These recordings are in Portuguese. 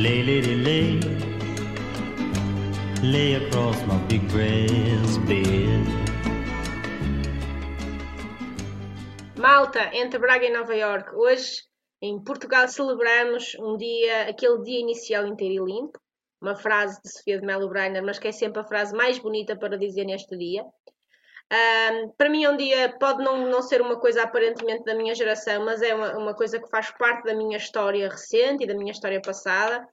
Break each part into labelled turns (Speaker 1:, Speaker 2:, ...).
Speaker 1: Lay, lady, lay. Lay across my big breast bed.
Speaker 2: Malta, entre Braga e Nova York, hoje em Portugal celebramos um dia, aquele dia inicial inteiro e limpo, uma frase de Sofia de Melo Breiner, mas que é sempre a frase mais bonita para dizer neste dia. Um, para mim é um dia, pode não, não ser uma coisa aparentemente da minha geração, mas é uma, uma coisa que faz parte da minha história recente e da minha história passada.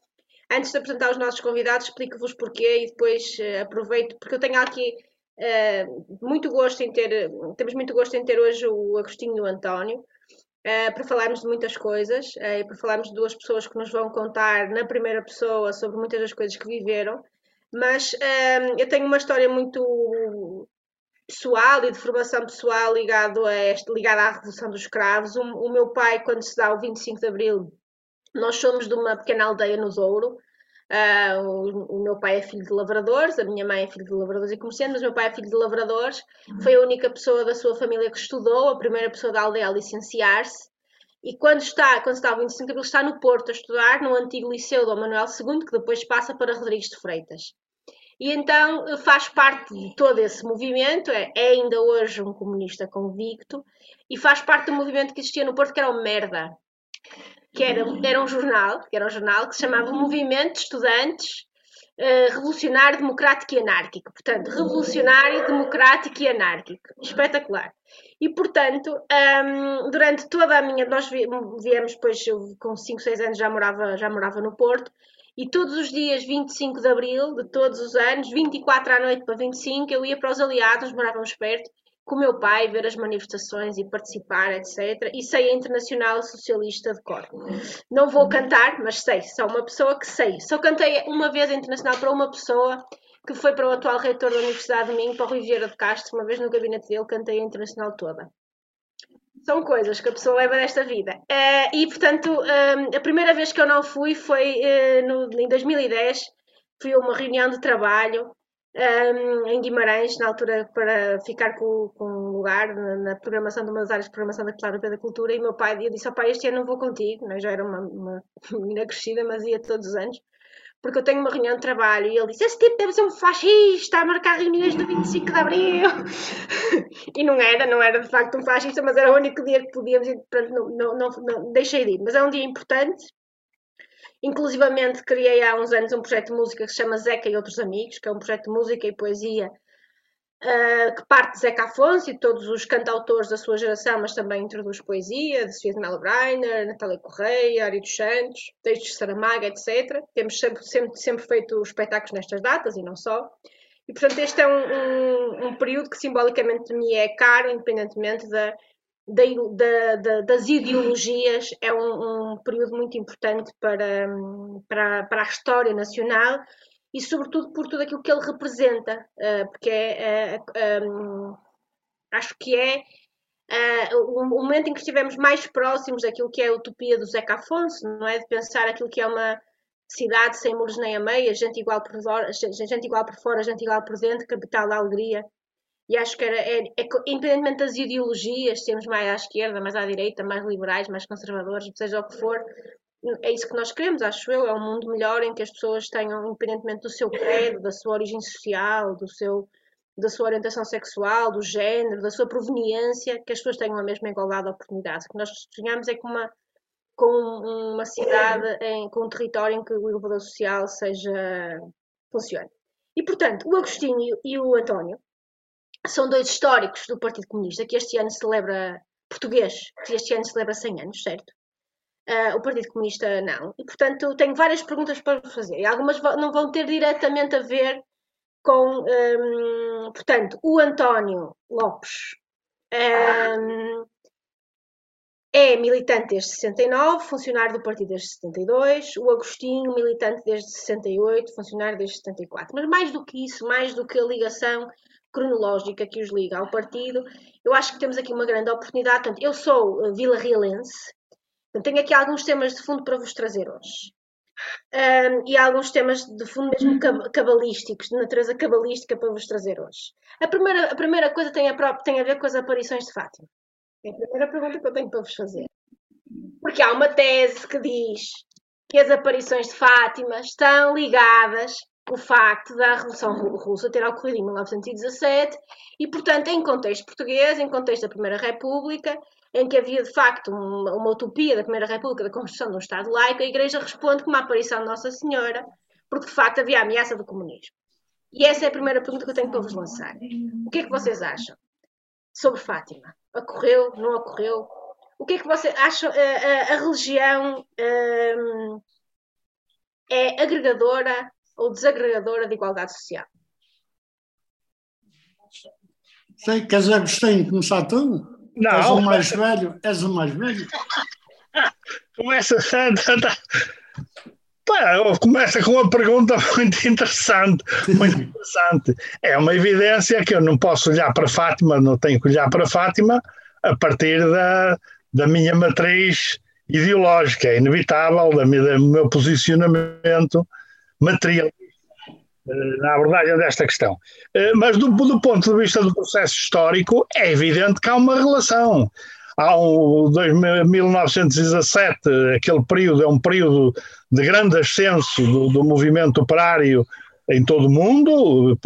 Speaker 2: Antes de apresentar os nossos convidados, explico-vos porquê e depois uh, aproveito, porque eu tenho aqui uh, muito gosto em ter, temos muito gosto em ter hoje o Agostinho e o António, uh, para falarmos de muitas coisas e para falarmos de duas pessoas que nos vão contar na primeira pessoa sobre muitas das coisas que viveram. Mas eu tenho uma história muito pessoal e de formação pessoal ligado, a este, ligado à Revolução dos Escravos. O, o, meu pai, quando se dá o 25 de Abril, nós somos de uma pequena aldeia no Douro. Uh, o, o, meu pai é filho de lavradores, a minha mãe é filho de lavradores e comerciantes, mas o meu pai é filho de lavradores. Foi a única pessoa da sua família que estudou, a primeira pessoa da aldeia a licenciar-se. E quando está, quando está o 25 de Abril, está no Porto a estudar no antigo Liceu do Manuel II, que depois passa para Rodrigues de Freitas. E então eh, faz parte de todo esse movimento, é, é, ainda hoje um comunista convicto, e faz parte do movimento que existia no Porto, que era o Merda, que era, era um jornal, que era um jornal que se chamava Movimento de Estudantes uh, Revolucionário, Democrático e Anárquico. Portanto, revolucionário, democrático e anárquico. Espetacular. E, portanto, um, durante toda a minha... Nós viemos, depois, com 5, 6 anos, já morava, já morava no Porto, e todos os dias 25 de Abril, de todos os anos, 24 à noite para 25, eu ia para os aliados, morávamos perto, com o meu pai, ver as manifestações e participar, etc. E sei a Internacional Socialista de cor. Não vou cantar, mas sei, sou uma pessoa que sei. Só cantei uma vez a Internacional para uma pessoa que foi para o atual reitor da Universidade de Minho, para o Rui Vieira de Castro, uma vez no gabinete dele, cantei a Internacional toda são coisas que a pessoa leva nesta vida. Uh, e, portanto, uh, a primeira vez que eu não fui foi uh, no, em 2010. Fui a uma reunião de trabalho um, em Guimarães, na altura, para ficar com, com um lugar na, na, programação de uma das áreas de programação da Claro da Cultura. E meu pai, eu disse ao pai: Este ano não vou contigo. Né? Já era uma, uma menina crescida, mas ia todos os anos porque eu tenho uma reunião de trabalho e ele disse: Esse tipo deve ser um fascista a marcar reuniões do 25 de Abril. e não era, não era de facto um fascista, mas era o único dia que podíamos ir, não, não, não, não, deixei de ir. Mas é um dia importante. Inclusivamente criei há uns anos um projeto de música que se chama Zeca e Outros Amigos, que é um projeto de música e poesia uh, que parte de Zeca Afonso e todos os cantautores da sua geração, mas também introduz poesia, de Sofia de Melo Breiner, Natália Correia, Ari dos Santos, textos de Saramaga, etc. Temos sempre, sempre, sempre feito espetáculos nestas datas e não só. E, portanto, este é um, um, um período que simbolicamente me é caro, independentemente da, da, da, das ideologias, é um, um, período muito importante para, para, para a história nacional e sobretudo por tudo aquilo que ele representa, uh, porque é, uh, eh, um, acho que é o momento em que estivemos mais próximos daquilo que é a utopia do Zeca Afonso, não é? De pensar aquilo que é uma cidade sem muros nem a meia, gente igual por fora, gente igual por fora, gente igual por dentro, capital da alegria. E acho que era, é, é, independentemente das ideologias, temos mais à esquerda, mais à direita, mais liberais, mais conservadores, seja o que for, é isso que nós queremos, acho eu, é um mundo melhor em que as pessoas tenham, independentemente do seu credo, da sua origem social, do seu, da sua orientação sexual, do género, da sua proveniência, que as pessoas tenham a mesma igualdade de oportunidades. O que nós sonhamos é com uma, com uma cidade, em, com um território em que o elevador social seja, funcione. E, portanto, o Agostinho e o António são dois históricos do Partido Comunista, que este ano celebra, português, que este ano celebra 100 anos, certo? Uh, o Partido Comunista não. E, portanto, tenho várias perguntas para fazer. E algumas não vão ter diretamente a ver com, um, portanto, o António Lopes um, é militante desde 69, funcionário do partido desde 72, o Agostinho, militante desde 68, funcionário desde 74. Mas mais do que isso, mais do que a ligação cronológica que os liga ao partido, eu acho que temos aqui uma grande oportunidade. Portanto, eu sou uh, vila realense, tenho aqui alguns temas de fundo para vos trazer hoje. Um, e alguns temas de fundo mesmo cabalísticos, de natureza cabalística para vos trazer hoje. A primeira, a primeira coisa tem a, tem a ver com as aparições de Fátima. É a primeira pergunta que eu tenho para vos fazer. Porque há uma tese que diz que as aparições de Fátima estão ligadas o facto da Revolução Russa ter ocorrido em 1917 e, portanto, em contexto português, em contexto da Primeira República, em que havia de facto uma, uma utopia da Primeira República da construção de um Estado laico, a Igreja responde com uma aparição de Nossa Senhora, porque de facto havia ameaça do comunismo. E essa é a primeira pergunta que eu tenho para vos lançar. O que é que vocês acham sobre Fátima? Ocorreu? Não ocorreu? O que é que vocês acham? A, a, a religião um, é agregadora ou desagregadora de igualdade social?
Speaker 3: Sei, quer dizer, gostei de começar tu?
Speaker 4: Não.
Speaker 3: És o mais velho? És o mais velho?
Speaker 4: Começa, começa com uma pergunta muito interessante, muito interessante. É uma evidência que eu não posso olhar para Fátima, não tenho que olhar para Fátima a partir da, da minha matriz ideológica, é inevitável, da minha, do meu posicionamento material na abordagem desta questão. Eh, mas do, do, ponto de vista do processo histórico, é evidente que há uma relação. Há um 1917, aquele período é um período de grande ascenso do, do movimento operário em todo o mundo,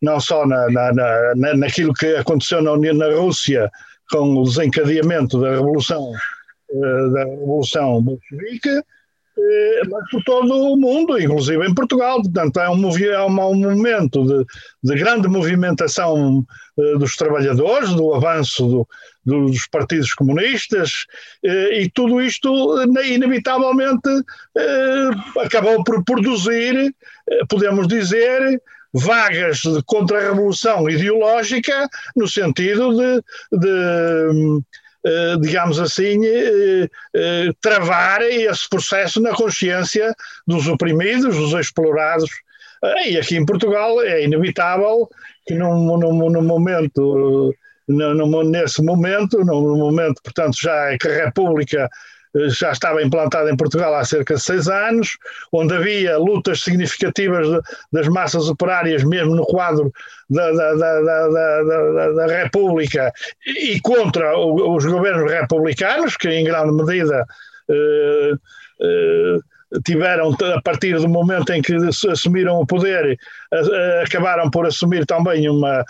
Speaker 4: não só na, na, na, naquilo que aconteceu na, na Rússia com o desencadeamento da Revolução, eh, da Revolução Bolchevique, eh, mas por todo o mundo, inclusive em Portugal. Portanto, é um, é um momento de, de grande movimentação uh, dos trabalhadores, do avanço do, do, dos partidos comunistas, uh, e tudo isto, inevitavelmente, acabou por produzir, podemos dizer, vagas de contra-revolução ideológica, no sentido de, de eh, digamos assim, eh, eh, travar esse processo na consciência dos oprimidos, dos explorados. E aqui em Portugal é inevitável que num, num, num momento, num, nesse momento, no momento, portanto, já que a República já estava implantada em Portugal há cerca de seis anos, onde havia lutas significativas das massas operárias, mesmo no quadro da, da, da, da República, e contra os governos republicanos, que em grande medida eh, eh, tiveram, a partir do momento em que assumiram o poder, acabaram por assumir também uma,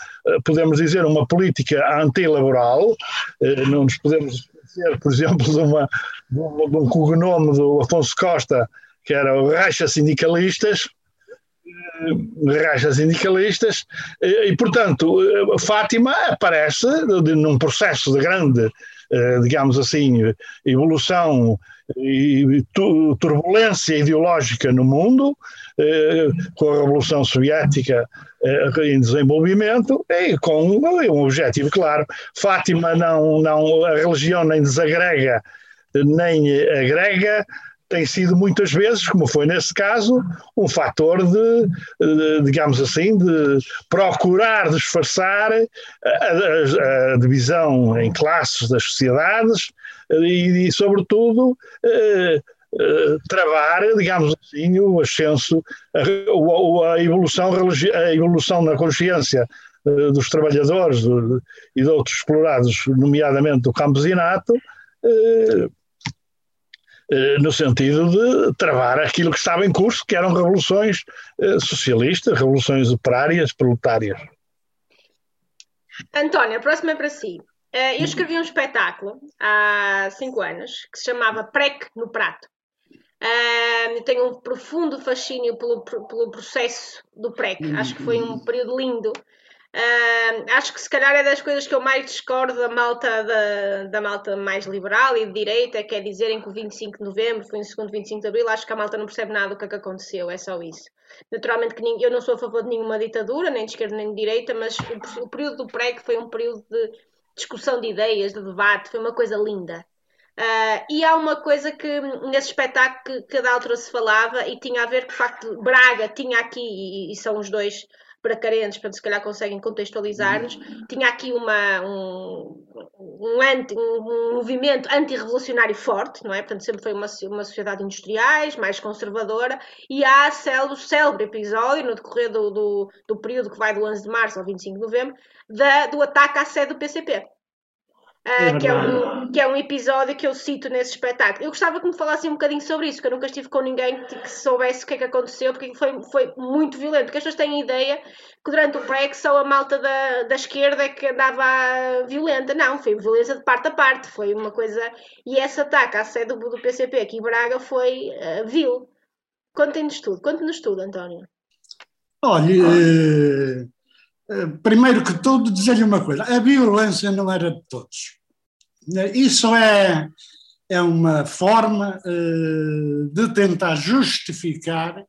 Speaker 4: podemos dizer, uma política antilaboral. Eh, não nos podemos por exemplo, de, uma, de, um, de um cognome do Afonso Costa, que era o Racha Sindicalistas, eh, Racha Sindicalistas, eh, e, portanto, Fátima aparece num processo de grande, digamos assim, evolução e turbulência ideológica no mundo, eh, com a Revolução Soviética eh, em desenvolvimento, e com um objetivo claro. Fátima não, não, a religião nem desagrega, nem agrega, tem sido muitas vezes, como foi nesse caso, um fator de, de digamos assim, de procurar disfarçar a, a, a, divisão em classes das sociedades e, e sobretudo, eh, eh, travar, digamos assim, o ascenso, a, a, evolução, a evolução na consciência eh, dos trabalhadores e de outros explorados, nomeadamente do campesinato, no sentido de travar aquilo que estava em curso, que eram revoluções socialistas, revoluções operárias, proletárias.
Speaker 2: António, a próxima é para si. Eu escrevi um espetáculo há cinco anos que se chamava Prec no Prato. Uh, tenho um profundo fascínio pelo, pelo processo do PREC. Acho que foi um período lindo. Uh, acho que se calhar é das coisas que eu mais discordo da malta, da, da malta mais liberal e de direita, que é dizerem que o 25 de novembro foi o segundo 25 de abril. Acho que a malta não percebe nada do que, é que aconteceu, é só isso. Naturalmente que eu não sou a favor de nenhuma ditadura, nem de esquerda nem de direita, mas o, o período do PREC foi um período de discussão de ideias, de debate, foi uma coisa linda. Uh, e há uma coisa que nesse espetáculo que, que da altura se falava e tinha a ver com o facto de Braga tinha aqui, e, e são os dois bracarenses, portanto se calhar conseguem contextualizar-nos, tinha aqui uma, um, um, anti, um movimento antirrevolucionário forte, não é? Portanto sempre foi uma, uma sociedade industriais, mais conservadora, e há o célebre episódio no decorrer do, do, do período que vai do 11 de março ao 25 de novembro, da, do ataque à sede do PCP. Uh, que, é um, que é um episódio que eu cito nesse espetáculo. Eu gostava que me falassem um bocadinho sobre isso, porque eu nunca estive com ninguém que, que soubesse o que é que aconteceu, porque foi, foi muito violento. Porque as pessoas têm a ideia que durante o PREC só a malta da, da esquerda é que andava violenta. Não, foi violência de parte a parte. Foi uma coisa. E esse ataque à sede do, do PCP aqui em Braga foi uh, vil. Contem-nos tudo. Conte-nos tudo, António.
Speaker 3: Olha. Eh, primeiro que tudo, dizer-lhe uma coisa: a violência não era de todos. Eh, isso é, é uma forma uh, de tentar justificar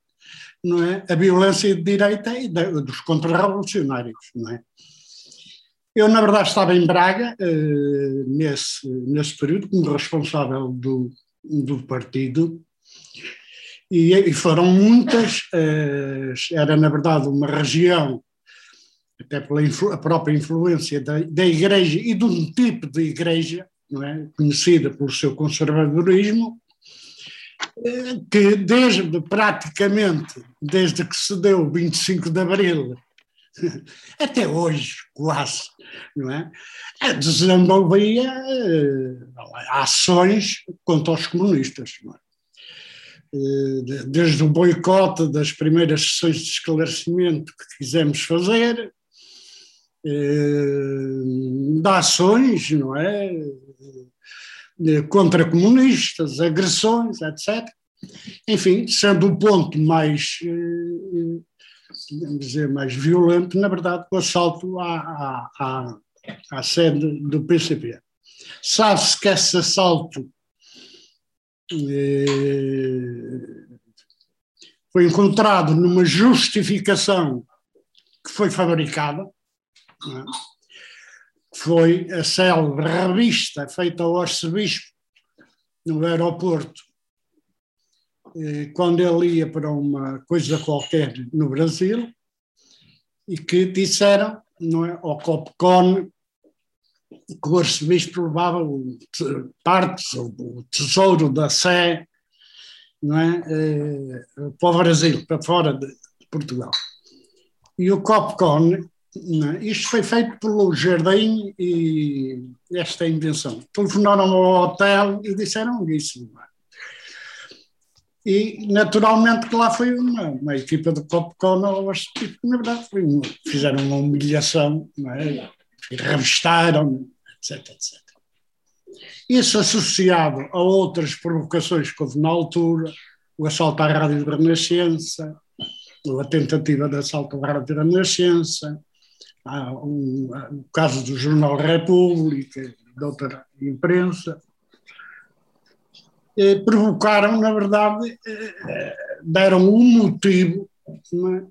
Speaker 3: não é, a violência de direita e de, dos contra-revolucionários. Não é? Eu, na verdade, estava em Braga nesse, nesse período, como responsável do, do partido, e, foram muitas, era, na verdade, uma região até pela própria influência da, da Igreja e de um tipo de Igreja, não é? conhecida pelo seu conservadorismo, eh, que desde praticamente, desde que se deu o 25 de Abril, até hoje, quase, não é? desenvolvia eh, ações contra os comunistas. É? Eh, desde o boicote das primeiras sessões de esclarecimento que quisemos fazer, de ações, não é? Contra comunistas, agressões, etc. Enfim, sendo o ponto mais, eh, dizer, mais violento, na verdade, o assalto à, à, à sede do PCP. Sabe-se que esse assalto eh, foi encontrado numa justificação que foi fabricada? Foi a célebre revista feita ao arcebispo no aeroporto, quando ele ia para uma coisa qualquer no Brasil, e que disseram não é, ao Copcon que o arcebispo levava o, partes, o tesouro da Sé não é, eh, para o Brasil, para fora de Portugal. E o Copcon não, isto foi feito pelo Jardim e esta é invenção. Telefonaram ao hotel e disseram isso. E naturalmente que lá foi uma, uma equipa de Copcon, na verdade foi uma, fizeram uma humilhação, não é? revistaram, etc, etc. Isso associado a outras provocações que houve na altura, o assalto à Rádio Renascença, a tentativa de assalto à Rádio Renascença, há um, o caso do Jornal República, da outra imprensa, eh, provocaram, na verdade, eh, deram um motivo é,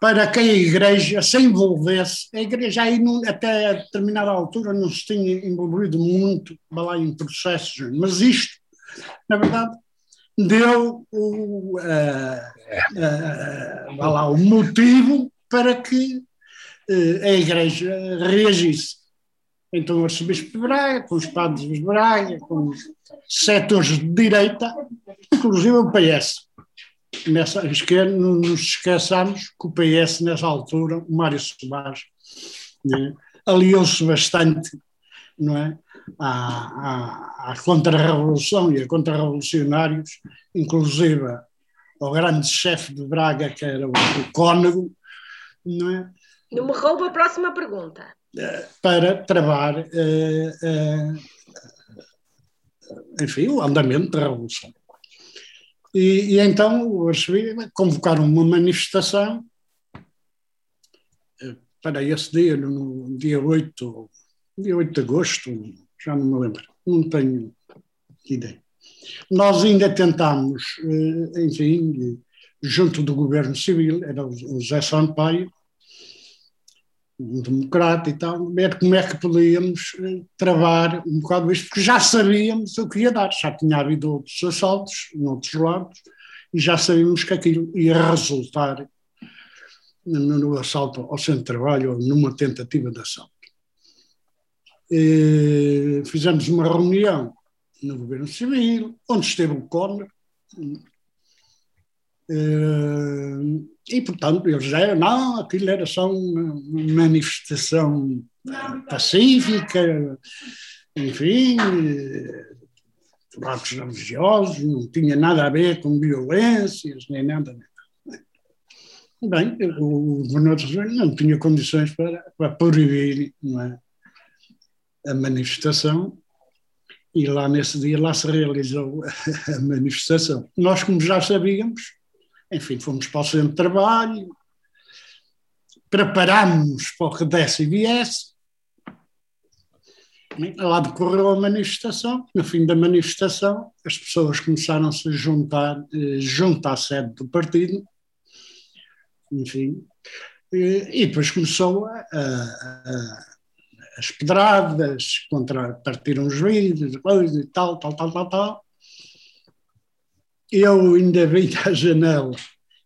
Speaker 3: para que a Igreja se envolvesse. A Igreja aí, não, até a determinada altura, não se tinha envolvido muito lá, em processos, mas isto, na verdade, deu o, uh, uh, lá, o motivo para que eh, a Igreja reagisse. Então o arcebispo de Braga, com os padres de Braga, com os setores de direita, inclusive o PS. Nessa não nos esqueçamos que o PS, nessa altura, o Mário Soares, né, aliou-se bastante não é, à, à, à contra-revolução e a contra-revolucionários, inclusive ao grande chefe de Braga, que era o, o Cónego, não é?
Speaker 2: Não me rouba a próxima pergunta.
Speaker 3: Para travar, uh, uh, enfim, o andamento da Revolução. E, e então o arcebispo convocaram uma manifestação uh, para esse dia, no dia 8, dia 8 de agosto, já não me lembro, não tenho ideia. Nós ainda tentámos, enfim, junto do governo civil, era o José Sampaio, um democrata e tal, ver como é que podíamos eh, travar um bocado isto, porque já sabíamos o que ia dar, já tinha havido outros assaltos noutros lados e já sabíamos que aquilo ia resultar no, no assalto ao centro de trabalho ou numa tentativa de assalto. E fizemos uma reunião no governo civil, onde esteve o Conner, eh, e, portanto, eles eram, não, aquilo era só uma manifestação pacífica, enfim, atos religiosos, não tinha nada a ver com violências, nem nada. Bem, o governador não tinha condições para, para proibir é, a manifestação e lá nesse dia lá se realizou a manifestação. Nós, como já sabíamos, enfim, fomos para o centro de trabalho, preparámos para o que desse e viesse, lá decorreu a manifestação. No fim da manifestação, as pessoas começaram -se a juntar eh, junto à sede do partido enfim. E, e depois começou a, a, as pedradas, contra, partiram os vidros, e tal, tal, tal, tal, tal. Eu ainda vi à janela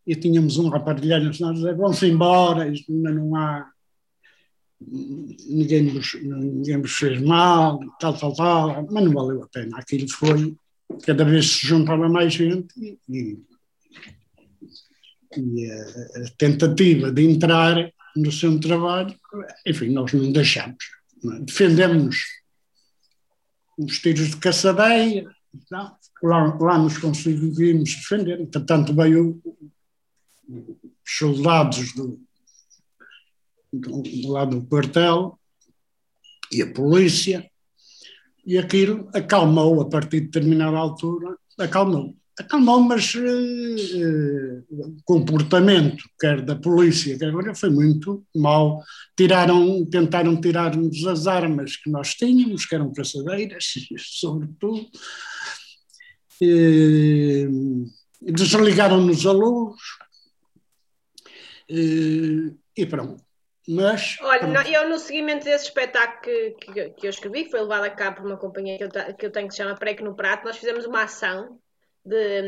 Speaker 3: e tínhamos um aparelho nós dizia, vão-se embora, isto ainda não há, ninguém vos, ninguém vos fez mal, tal, tal, tal, mas não valeu a pena. Aquilo foi, cada vez se juntava mais gente e, e a, tentativa de entrar no seu trabalho, enfim, nós não deixamos. É? Defendemos os tiros de caçadeia, não, lá, lá nos conseguimos defender. Entretanto, veio os soldados do, do, do lado do quartel e a polícia, e aquilo acalmou a partir de determinada altura, acalmou acalmou, mas uh, o comportamento, quer da polícia, quer agora, foi muito mau. Tiraram, tentaram tirar-nos as armas que nós tínhamos, que eram caçadeiras, sobretudo. Uh, Desligaram-nos a luz. Uh, e pronto. Mas,
Speaker 2: Olha, eu no seguimento desse espetáculo que, que, que, eu escrevi, que foi levado a cabo por uma companhia que eu, que eu tenho que se chama Preco no Prato, nós fizemos uma ação de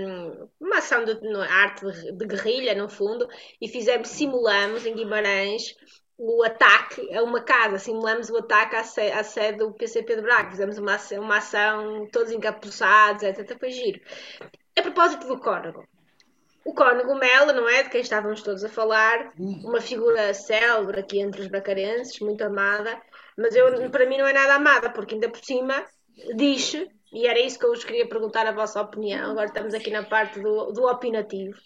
Speaker 2: uma ação de, de arte de, de, guerrilha, no fundo, e fizemos, simulamos em Guimarães o ataque a uma casa, simulamos o ataque à sede, à sede do PCP de Braga, fizemos uma, uma ação todos encapuçados, etc. Foi giro. A propósito do Cónigo, o Cónigo Melo, não é? De quem estávamos todos a falar, uma figura célebre aqui entre os bracarenses, muito amada, mas eu, para mim não é nada amada, porque ainda por cima diz e era isso que eu vos queria perguntar a vossa opinião. Agora estamos aqui na parte do, do opinativo.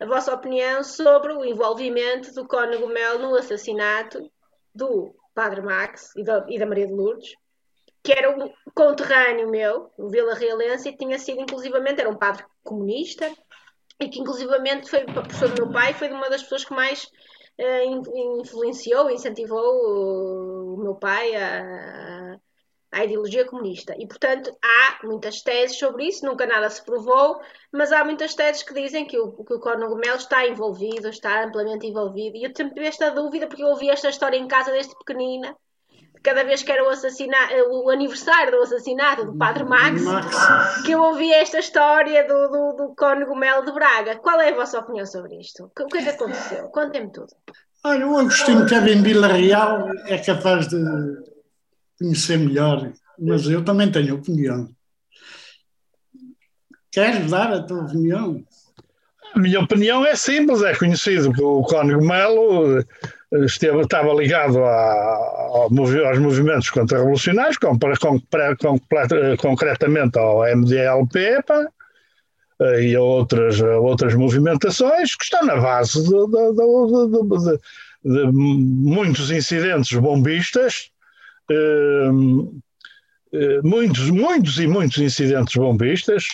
Speaker 2: A vossa opinião sobre o envolvimento do Cónigo Mel no assassinato do Padre Max e da, e da Maria de Lourdes, que era um conterrâneo meu, um Vila Realense, e tinha sido inclusivamente, era um padre comunista, e que inclusivamente foi professor do meu pai, foi uma das pessoas que mais uh, influenciou, incentivou o, o meu pai a, à ideologia comunista. E, portanto, há muitas teses sobre isso, nunca nada se provou, mas há muitas teses que dizem que o, que o Corno Gomel está envolvido, está amplamente envolvido. E eu sempre tive esta dúvida, porque eu ouvi esta história em casa desde pequenina. Cada vez que era o, o aniversário do assassinato do Padre Max, Max. que eu ouvi esta história do, do, do Corno Gomel de Braga. Qual é a vossa opinião sobre isto? O que é que aconteceu? Contem-me tudo.
Speaker 3: Olha, o Agostinho em Vila Real é capaz de conhecer melhor, mas eu também tenho opinião. Queres dar a tua opinião?
Speaker 4: A minha opinião é simples, é conhecido que o Cónigo Melo eh, esteve, estava ligado a, ao, aos movimentos contra-revolucionários, com, com, com, concretamente ao MDLP pá, eh, e a outras, outras movimentações que estão na base de, de, de, de muitos incidentes bombistas eh, muitos, muitos e muitos incidentes bombistas.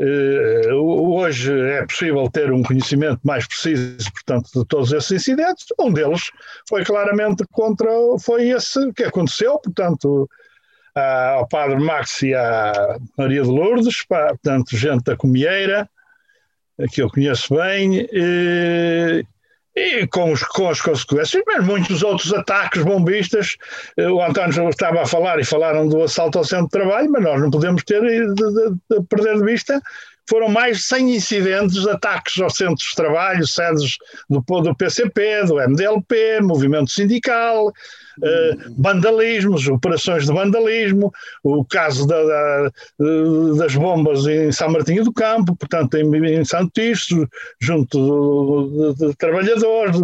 Speaker 4: Uh, hoje é possível ter um conhecimento mais preciso, portanto, de todos esses incidentes. Um deles foi claramente contra, foi esse que aconteceu, portanto, ao Padre Max e à Maria de Lourdes, portanto, gente da Comieira, que eu conheço bem, e, com, os, com as consequências, mas muitos outros ataques bombistas. Eh, o António estava a falar e falaram do assalto ao centro de trabalho, mas nós não podemos ter de, de, de perder de vista. Foram mais de 100 incidentes, ataques aos centros de trabalho, sedes do, do PCP, do MDLP, movimento sindical, eh, vandalismos, operações de vandalismo, o caso da, da, das bombas em São Martinho do Campo, portanto, em, em Santo Tirso, junto de, de, de, trabalhadores.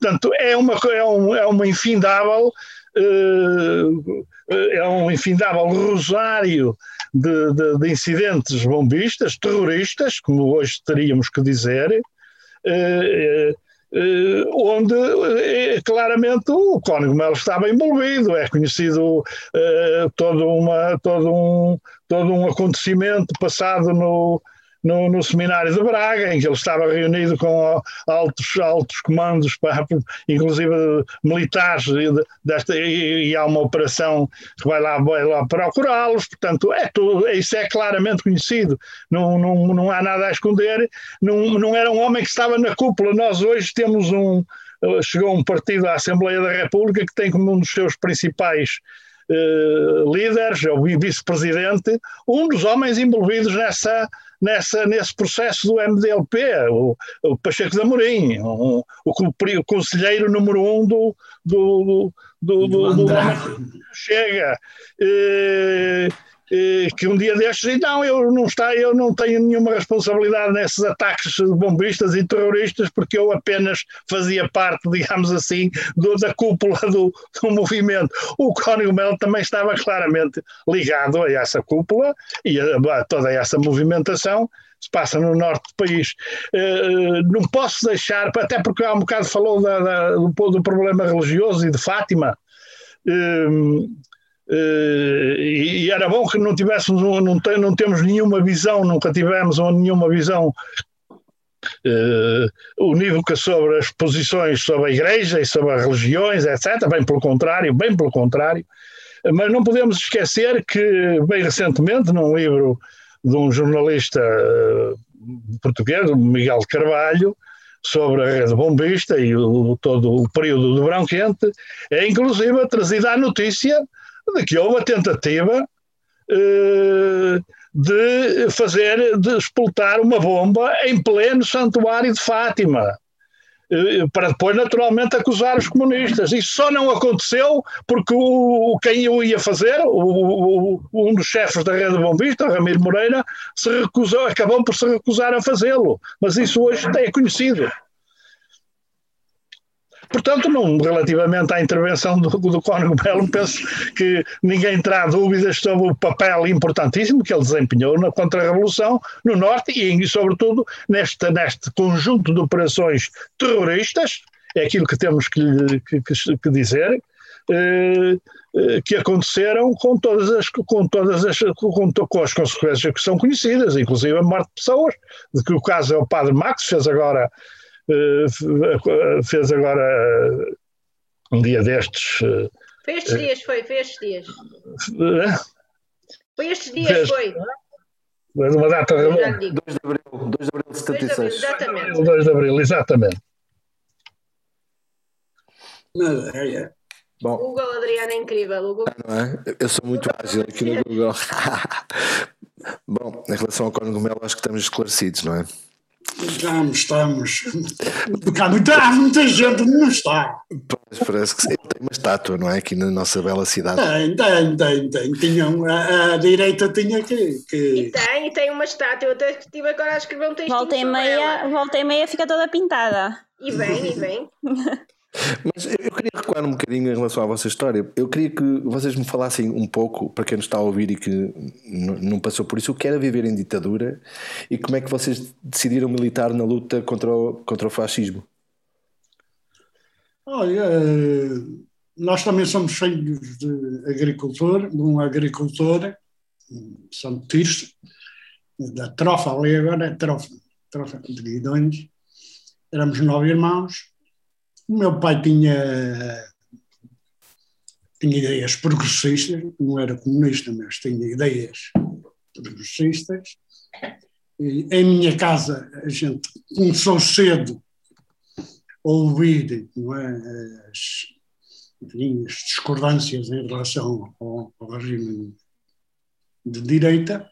Speaker 4: Portanto, é uma, é, um, é uma infindável eh, é um infindável rosário de, de, de, incidentes bombistas, terroristas, como hoje teríamos que dizer, eh, eh, onde claramente o Cónigo Melo estava envolvido, é conhecido todo, uma, todo, um, todo um acontecimento passado no, no, no, seminário de Braga, em que ele estava reunido com altos, altos comandos, inclusive militares, desta, e, e, há uma operação que vai lá, vai lá procurá-los, portanto, é tudo, isso é claramente conhecido, não, não, não há nada a esconder, não, não era um homem que estava na cúpula, nós hoje temos um, chegou um partido à Assembleia da República que tem como um dos seus principais uh, líderes, é o vice-presidente, um dos homens envolvidos nessa nessa, nesse processo do MDLP, o, o Pacheco da Amorim, o, o, o, conselheiro número um do, do, do, do, do, do Chega. E, que um dia destes, não, eu não, está, eu não tenho nenhuma responsabilidade nesses ataques de bombistas e terroristas, porque eu apenas fazia parte, digamos assim, do, da cúpula do, do movimento. O Cónigo Melo também estava claramente ligado a essa cúpula e a, a toda essa movimentação se passa no norte do país. Uh, não posso deixar, até porque há um bocado falou da, da, do, do, problema religioso e de Fátima. Uh, e, e, era bom que não tivéssemos, não, tem, não temos nenhuma visão, nunca tivemos nenhuma visão uh, unívoca sobre as posições sobre a Igreja e sobre as religiões, etc. Bem pelo contrário, bem pelo contrário. Mas não podemos esquecer que, bem recentemente, num livro de um jornalista uh, português, Miguel Carvalho, sobre a rede bombista e o, todo o período do Verão Quente, é inclusive trazida a notícia de que houve tentativa uh, de fazer, de explotar uma bomba em pleno santuário de Fátima eh, para depois naturalmente acusar os comunistas. Isso só não aconteceu porque o, quem o ia fazer, o, o, um dos chefes da rede bombista, Ramiro Moreira, se recusou, acabou por se recusar a fazê-lo. Mas isso hoje é conhecido. Portanto, não, relativamente à intervenção do, do Cónigo Belo, penso que ninguém terá dúvidas sobre o papel importantíssimo que ele desempenhou na contra-revolução no Norte e, sobretudo, neste, neste conjunto de operações terroristas, é aquilo que temos que, que, que dizer, eh, eh, que aconteceram com todas as com todas as com, com, as consequências que são conhecidas, inclusive a morte de pessoas, de que o caso é o Padre Max fez agora fez agora eh, um dia destes.
Speaker 2: Eh, foi estes dias, foi, foi estes dias. Foi estes dias, fez, foi.
Speaker 4: Mas uma data
Speaker 5: 2 de abril, 2 de abril de 76. 2
Speaker 2: de abril, exatamente.
Speaker 4: 2 de abril, exatamente.
Speaker 2: É, é. Bom, o Google, Adriano, é incrível. O Google...
Speaker 5: Não é? Eu sou muito ágil aqui no Google. Bom, em relação ao Cónigo Melo, acho que estamos esclarecidos, não é?
Speaker 3: Estamos, estamos. Porque há muita, há muita gente que não está.
Speaker 5: Pois, parece que sim. tem uma estátua, não é? Aqui na nossa bela cidade.
Speaker 3: Tem, tem, tem. tem. Tinham, a, a direita tinha que, que.
Speaker 2: E tem, e tem uma estátua. Eu até estive agora a escrever um texto.
Speaker 6: Volta e meia, volta e meia fica toda pintada.
Speaker 2: E vem, e vem.
Speaker 5: Mas eu queria recuar um bocadinho em relação à vossa história. Eu queria que vocês me falassem um pouco, para quem nos está a ouvir e que não passou por isso, o que era viver em ditadura e como é que vocês decidiram militar na luta contra o, contra o fascismo.
Speaker 3: Olha, eh, nós também somos filhos de agricultor, de um agricultor, São Tirso, da trofa ali agora, é trofa, trofa de Guidões. Éramos nove irmãos o meu pai tinha, tinha ideias progressistas, não era comunista, mas tinha ideias progressistas. E em minha casa a gente começou cedo a ouvir não é, as, discordâncias em relação ao, ao regime de direita.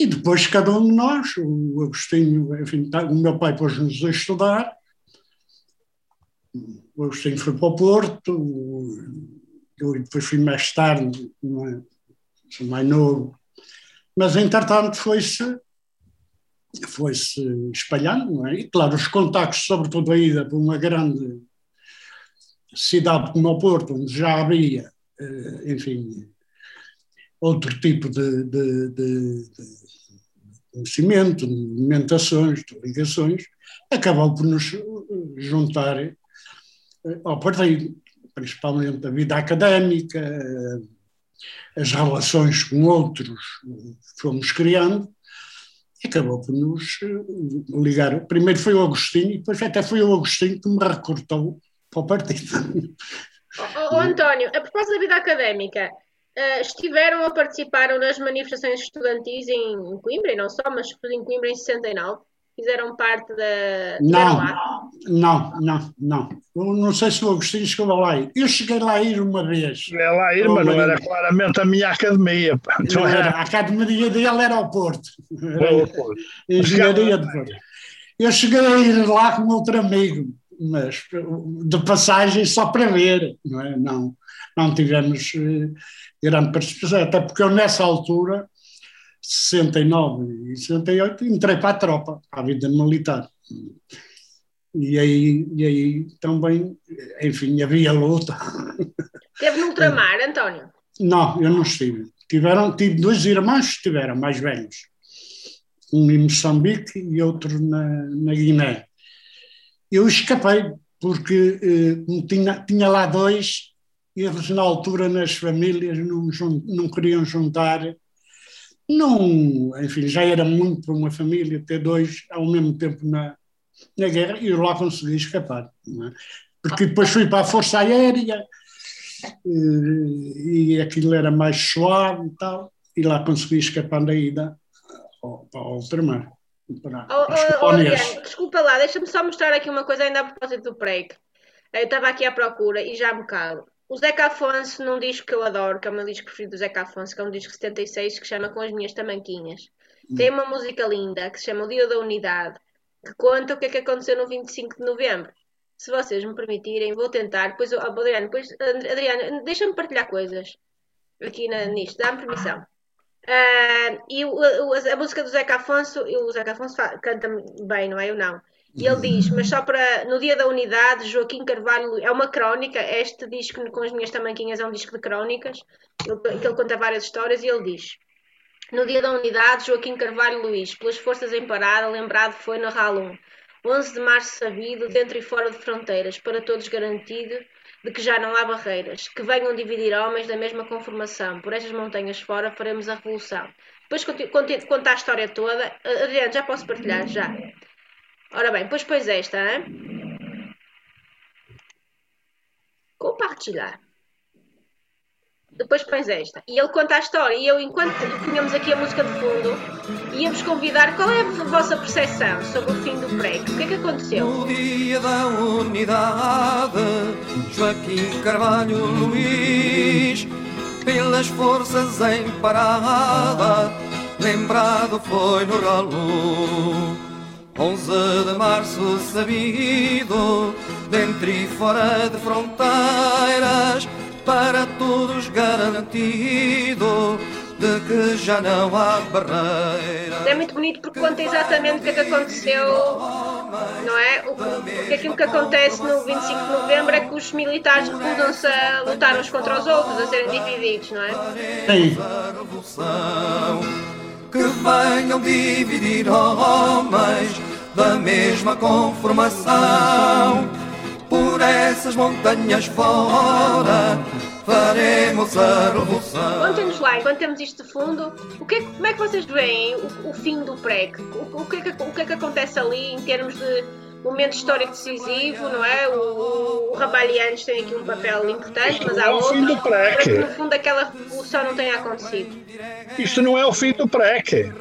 Speaker 3: E depois cada um de nós, o Agostinho, enfim, tá, o meu pai pôs-nos a estudar, o Agostinho foi para o Porto, eu depois fui mais tarde, é? mais novo, mas entretanto foi-se foi-se espalhando, é? E claro, os contactos, sobretudo a ida para uma grande cidade como o Porto, onde já havia, eh, enfim, outro tipo de, de, de, de conhecimento, de movimentações, de ligações, acabou por nos juntar ao partido, principalmente a vida académica, eh, as relações com outros fomos criando, e acabou por nos eh, ligar. Primeiro foi o Agostinho, e depois até foi o Agostinho que me recortou para o partido.
Speaker 2: Oh, oh, António, a propósito da vida académica, uh, estiveram ou participaram nas manifestações estudantis em Coimbra, e não só, mas em Coimbra em 69? Fizeram parte da.
Speaker 3: Não, não, não, não. Eu não sei se o Agostinho chegou lá ir. Eu cheguei lá a ir uma vez.
Speaker 4: Cheguei lá a ir, mas não era claramente a minha academia.
Speaker 3: Não era. A academia dele era o Porto. Era engenharia de Porto. Eu cheguei a ir lá com outro amigo, mas de passagem só para ver, não é? Não, não tivemos eh, grande participação, até porque eu nessa altura 69 e 68 entrei para a tropa, para a vida militar. E aí, e aí também, enfim, havia luta.
Speaker 2: Teve no ultramar, António?
Speaker 3: Não, eu não estive. Tiveram, tive dois irmãos que estiveram mais velhos. Um em Moçambique e outro na, na Guiné. Eu escapei, porque eh, tinha, tinha lá dois e eles na altura nas famílias não, não queriam juntar não, enfim, já era muito para uma família ter dois ao mesmo tempo na, na guerra e eu lá consegui escapar. É? Porque depois fui para a Força Aérea e, e aquilo era mais suave e tal, e lá consegui escapar da ida ao, para o ultramar.
Speaker 2: Para, oh, oh, oh, desculpa lá, deixa-me só mostrar aqui uma coisa ainda a propósito do PREC. Eu estava aqui à procura e já me calo. O Zeca Afonso, num disco que eu adoro, que é o meu disco preferido do Zeca Afonso, que é um disco 76, que chama Com as Minhas Tamanquinhas. Hum. Tem uma música linda que se chama O Dia da Unidade, conta o que é que aconteceu no 25 de novembro. Se vocês me permitirem, vou tentar. Depois, oh, Adriano, depois, Adriano, deixa-me partilhar coisas aqui na, nisto, dá-me permissão. Uh, e o, o, a música do Zeca Afonso, o Zeca Afonso canta bem, não é? Eu não. E ele diz, mas só para no dia da unidade, Joaquim Carvalho é uma crónica. Este disco com as minhas tamanquinhas é um disco de crónicas, ele, que ele conta várias histórias. E ele diz: No dia da unidade, Joaquim Carvalho Luís, pelas forças em parada, lembrado foi na RAL 1. 11 de março sabido, dentro e fora de fronteiras, para todos garantido de que já não há barreiras, que venham dividir homens da mesma conformação. Por estas montanhas fora faremos a revolução. Depois conta a história toda. Adriano, já posso partilhar? Já. Ora bem, depois pões esta, hein? Compartilhar. Depois pões esta. E ele conta a história. E eu, enquanto tínhamos aqui a música de fundo, ia-vos convidar. Qual é a vossa percepção sobre o fim do prego? O que é que aconteceu?
Speaker 7: No dia da unidade, Joaquim Carvalho Luís, pelas forças em parada, lembrado foi no ralo 11 de março sabido, dentro e fora de fronteiras, para todos garantido de que já não há barreiras.
Speaker 2: É muito bonito porque conta exatamente o que é que aconteceu, não é? O, porque aquilo que acontece no 25 de novembro é que os militares recusam-se a lutar uns contra os outros, a serem divididos, não é?
Speaker 3: Sim
Speaker 7: que venham dividir homens da mesma conformação. Por essas montanhas fora faremos a revolução.
Speaker 2: Contem-nos lá, enquanto temos isto de fundo, o que é, como é que vocês veem o, o fim do PREC? O, o, que é que, o que é que acontece ali em termos de momento histórico decisivo, não é? O, o Rabalhianos tem aqui um papel importante, mas há é outros para que no fundo aquela revolução não tenha acontecido.
Speaker 4: Isto não é o fim do PREC.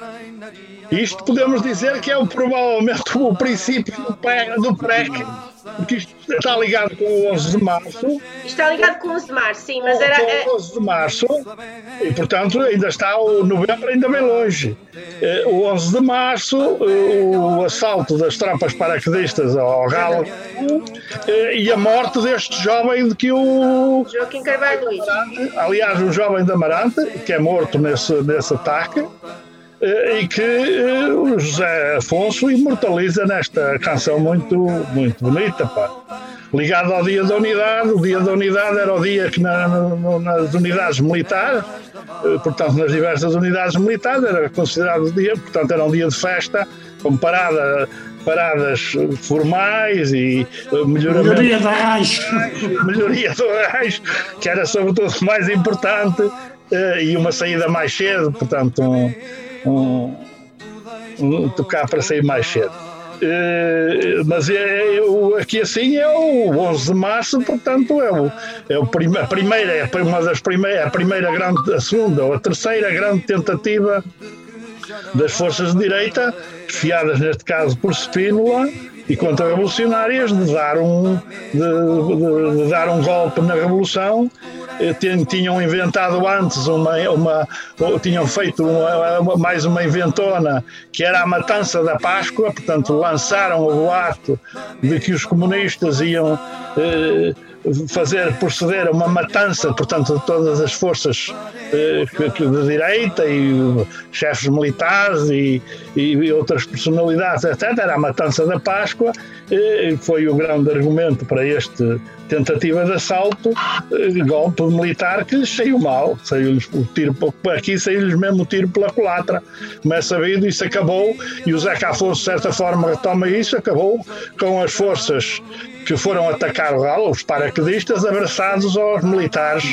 Speaker 4: Isto podemos dizer que é o, provavelmente o princípio do PREC porque isto está ligado com o 11 de março.
Speaker 2: Está ligado com o 11 de março, sim, mas era.
Speaker 4: Com o 11 de março, e portanto ainda está o novembro ainda bem longe. Eh, o 11 de março, o assalto das tropas paraquedistas ao Galo e a morte deste jovem de que o.
Speaker 2: Joaquim Carvalho Luís.
Speaker 4: Aliás, o jovem de Amarante, que é morto nesse, nesse ataque. Eh, e que eh, o José Afonso imortaliza nesta canção muito, muito bonita. Pá. ligado ao dia da unidade. O dia da unidade era o dia que na, no, nas unidades militares, eh, portanto, nas diversas unidades militares, era considerado o dia, portanto, era um dia de festa, com parada, paradas formais e eh, melhoramento.
Speaker 3: Melhoria da arranjo.
Speaker 4: melhoria do arranjo, que era sobretudo mais importante, eh, e uma saída mais cedo, portanto, um, um, um tocar para sair mais cedo. Eh, mas é, eu, aqui assim é o 11 de março, portanto é, o, é o prime, a primeira, é uma das primeiras, a primeira grande, a segunda ou a terceira grande tentativa das forças de direita, fiadas neste caso por Spínola e contra-revolucionárias, de, dar um, de, de, de dar um golpe na Revolução eh, tinham inventado antes uma, uma tinham feito uma, mais uma inventona que era a matança da Páscoa, portanto lançaram o boato de que os comunistas iam eh, fazer proceder a uma matança, portanto, de todas as forças eh, de direita e chefes militares e, e, outras personalidades, etc. Era a matança da Páscoa, eh, foi o grande argumento para este tentativa de assalto, eh, golpe militar que lhes saiu mal, saiu-lhes o tiro, aqui saiu-lhes mesmo o tiro pela culatra, como é sabido, isso acabou, e o Zeca Afonso, de certa forma, retoma isso, acabou com as forças que foram atacar o galo, os paraquedistas, abraçados aos militares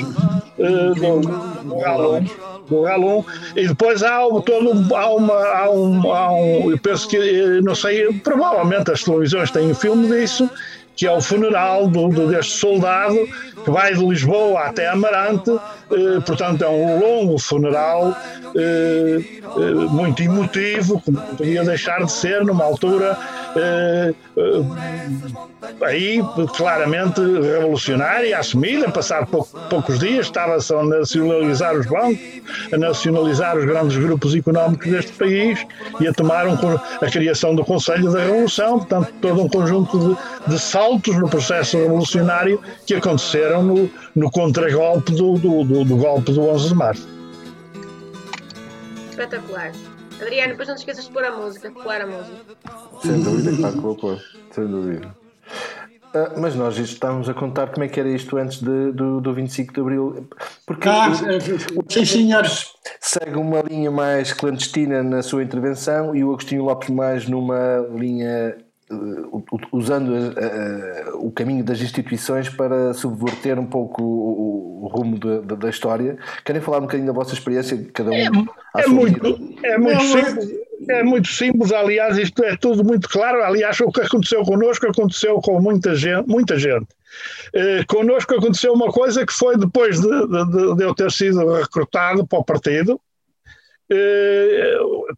Speaker 4: uh, do, do Galo. Do Galo. E depois há todo há uma há um, há um eu penso que eh, não sei provavelmente as televisões têm um filme disso que é o funeral do, do, deste soldado que vai de Lisboa até Amarante, eh, portanto é um longo funeral eh, eh, muito emotivo, como podia deixar de ser numa altura eh, eh, aí claramente revolucionária, assumida, pouco, poucos dias, estava-se a nacionalizar os bancos, a nacionalizar os grandes grupos económicos deste país e a tomar um, a criação do Conselho da Revolução, portanto, todo um conjunto de, de saltos no processo revolucionário que aconteceram no, no contragolpe do, do, do, do golpe do 11 de março.
Speaker 2: Espetacular. Adriano, depois não te esqueças de pôr a música, pôr a música.
Speaker 5: Sem dúvida, claro que vou pôr, sem dúvida. Uh, mas nós estávamos a contar como é que era isto antes de, do, do 25 de Abril. Porque
Speaker 3: ah, sim, senhores.
Speaker 5: Segue uma linha mais clandestina na sua intervenção e o Agostinho Lopes mais numa linha usando uh, uh, o caminho das instituições para subverter um pouco o, o rumo da, da, da, história. Querem falar um bocadinho da vossa experiência, cada um?
Speaker 4: É, é muito, é muito simples. É muito simples, aliás, isto é tudo muito claro. Aliás, o que aconteceu connosco aconteceu com muita gente. Muita gente. Eh, connosco aconteceu uma coisa que foi depois de, de, de eu ter sido recrutado para o partido, eh,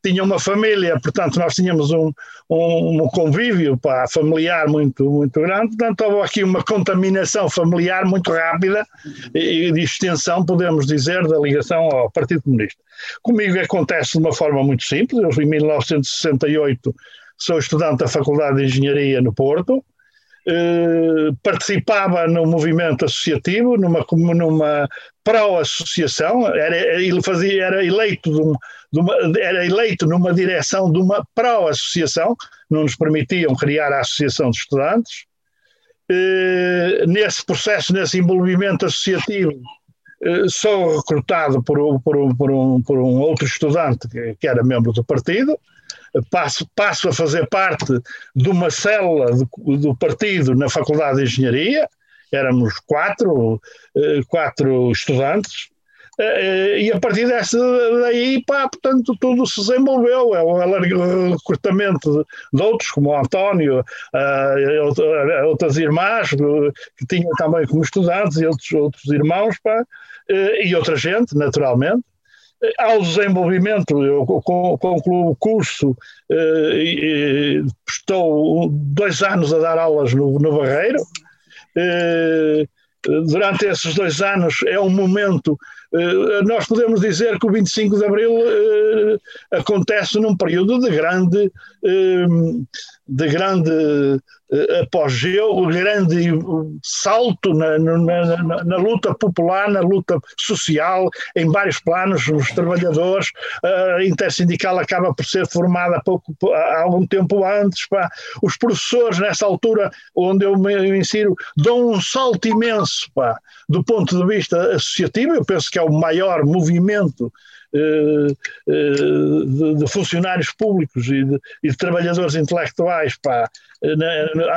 Speaker 4: tinha uma família, portanto nós tínhamos um, um, um convívio pá, familiar muito, muito grande, portanto houve aqui uma contaminação familiar muito rápida e de extensão, podemos dizer, da ligação ao Partido Comunista. Comigo acontece de uma forma muito simples, eu em 1968 sou estudante da Faculdade de Engenharia no Porto, eh, participava no movimento associativo, numa, numa pró-associação, era, ele fazia, era eleito de, de uma, era eleito numa direção de uma pró-associação, não nos permitiam criar a associação de estudantes. Eh, nesse processo, nesse envolvimento associativo, eh, sou recrutado por, por, por, um, por um outro estudante que, que era membro do partido, passo, passo a fazer parte de uma célula do, do partido na Faculdade de Engenharia, éramos quatro, eh, quatro estudantes, eh, e a partir dessa daí, pá, portanto, tudo se desenvolveu. É o recrutamento de outros, como o António, outras irmãs que tinham também como estudantes, e outros, outros irmãos, pá, eh, e outra gente, naturalmente ao desenvolvimento, eu concluo o curso, eh, estou dois anos a dar aulas no, no Barreiro. Eh, durante esses dois anos é um momento eh, nós podemos dizer que o 25 de Abril eh, acontece num período de grande, de grande apogeu, grande salto na, na, na, na, luta popular, na luta social, em vários planos, os trabalhadores, a intersindical acaba por ser formada pouco, há algum tempo antes, pá. os professores nessa altura, onde eu me insiro, dão um salto imenso pá, do ponto de vista associativo, eu penso que é o maior movimento eh, eh, de, de, funcionários públicos e de, e de trabalhadores intelectuais pá,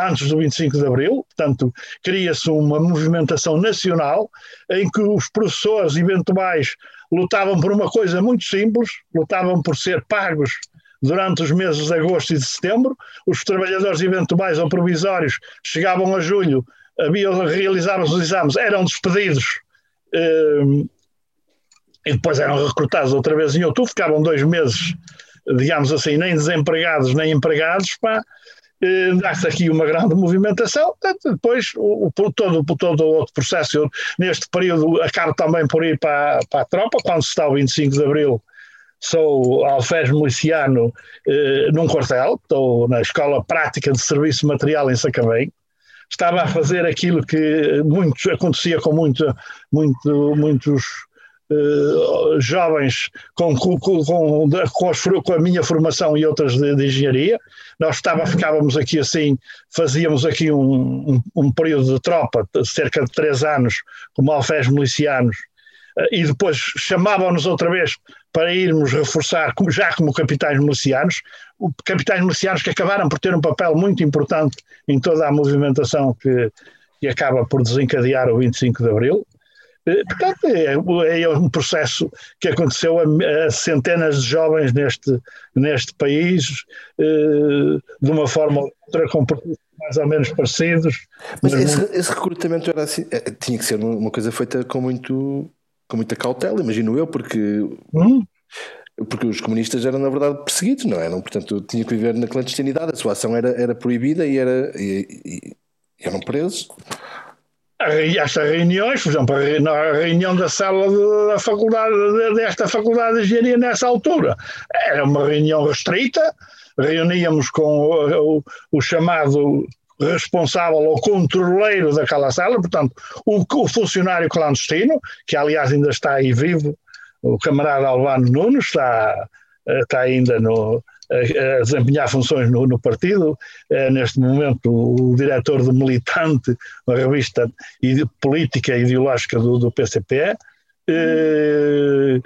Speaker 4: antes do 25 de Abril, portanto, cria-se uma movimentação nacional em que os professores eventuais lutavam por uma coisa muito simples, lutavam por ser pagos durante os meses de agosto e de setembro, os trabalhadores eventuais ou provisórios chegavam a julho, haviam, realizavam os exames, eram despedidos eh, e depois eram recrutados outra vez em outubro, ficavam dois meses, digamos assim, nem desempregados nem empregados, pá, dá-se aqui uma grande movimentação, depois o, o, todo, todo o outro processo, neste período, acaba também por ir para, para a tropa, quando se está o 25 de Abril, sou alfés miliciano eh, num quartel, estou na Escola Prática de Serviço Material em Sacavém, estava a fazer aquilo que muitos, acontecia com muito, muito, muitos jovens com, com, com, com, a minha formação e outras de, de, engenharia. Nós estava, ficávamos aqui assim, fazíamos aqui um, um, um período de tropa, cerca de três anos, como alfés milicianos, uh, e depois chamavam-nos outra vez para irmos reforçar, já como capitães milicianos, capitães milicianos que acabaram por ter um papel muito importante em toda a movimentação que, que acaba por desencadear o 25 de Abril. Portanto, é, é, um processo que aconteceu a, a, centenas de jovens neste, neste país, eh, de uma forma ou outra, com mais ou menos parecidos.
Speaker 5: Mas, mas esse, esse, recrutamento era assim, eh, tinha que ser uma coisa feita com, muito, com muita cautela, imagino eu, porque. Hum? Porque os comunistas eram, na verdade, perseguidos, não eram? Portanto, tinha que viver na clandestinidade, a sua ação era, era proibida e, era, e, e eram presos
Speaker 4: estas reuniões, por exemplo, na reunião da sala da faculdade, desta faculdade de engenharia nessa altura, era uma reunião restrita, reuníamos com o, o, o chamado responsável ou controleiro daquela sala, portanto, o, o, funcionário clandestino, que aliás ainda está aí vivo, o camarada Albano Nunes, está, está ainda no, a, desempenhar funções no, no partido. É, neste momento, o, diretor do Militante, uma revista política e ideológica do, do PCP. Eh,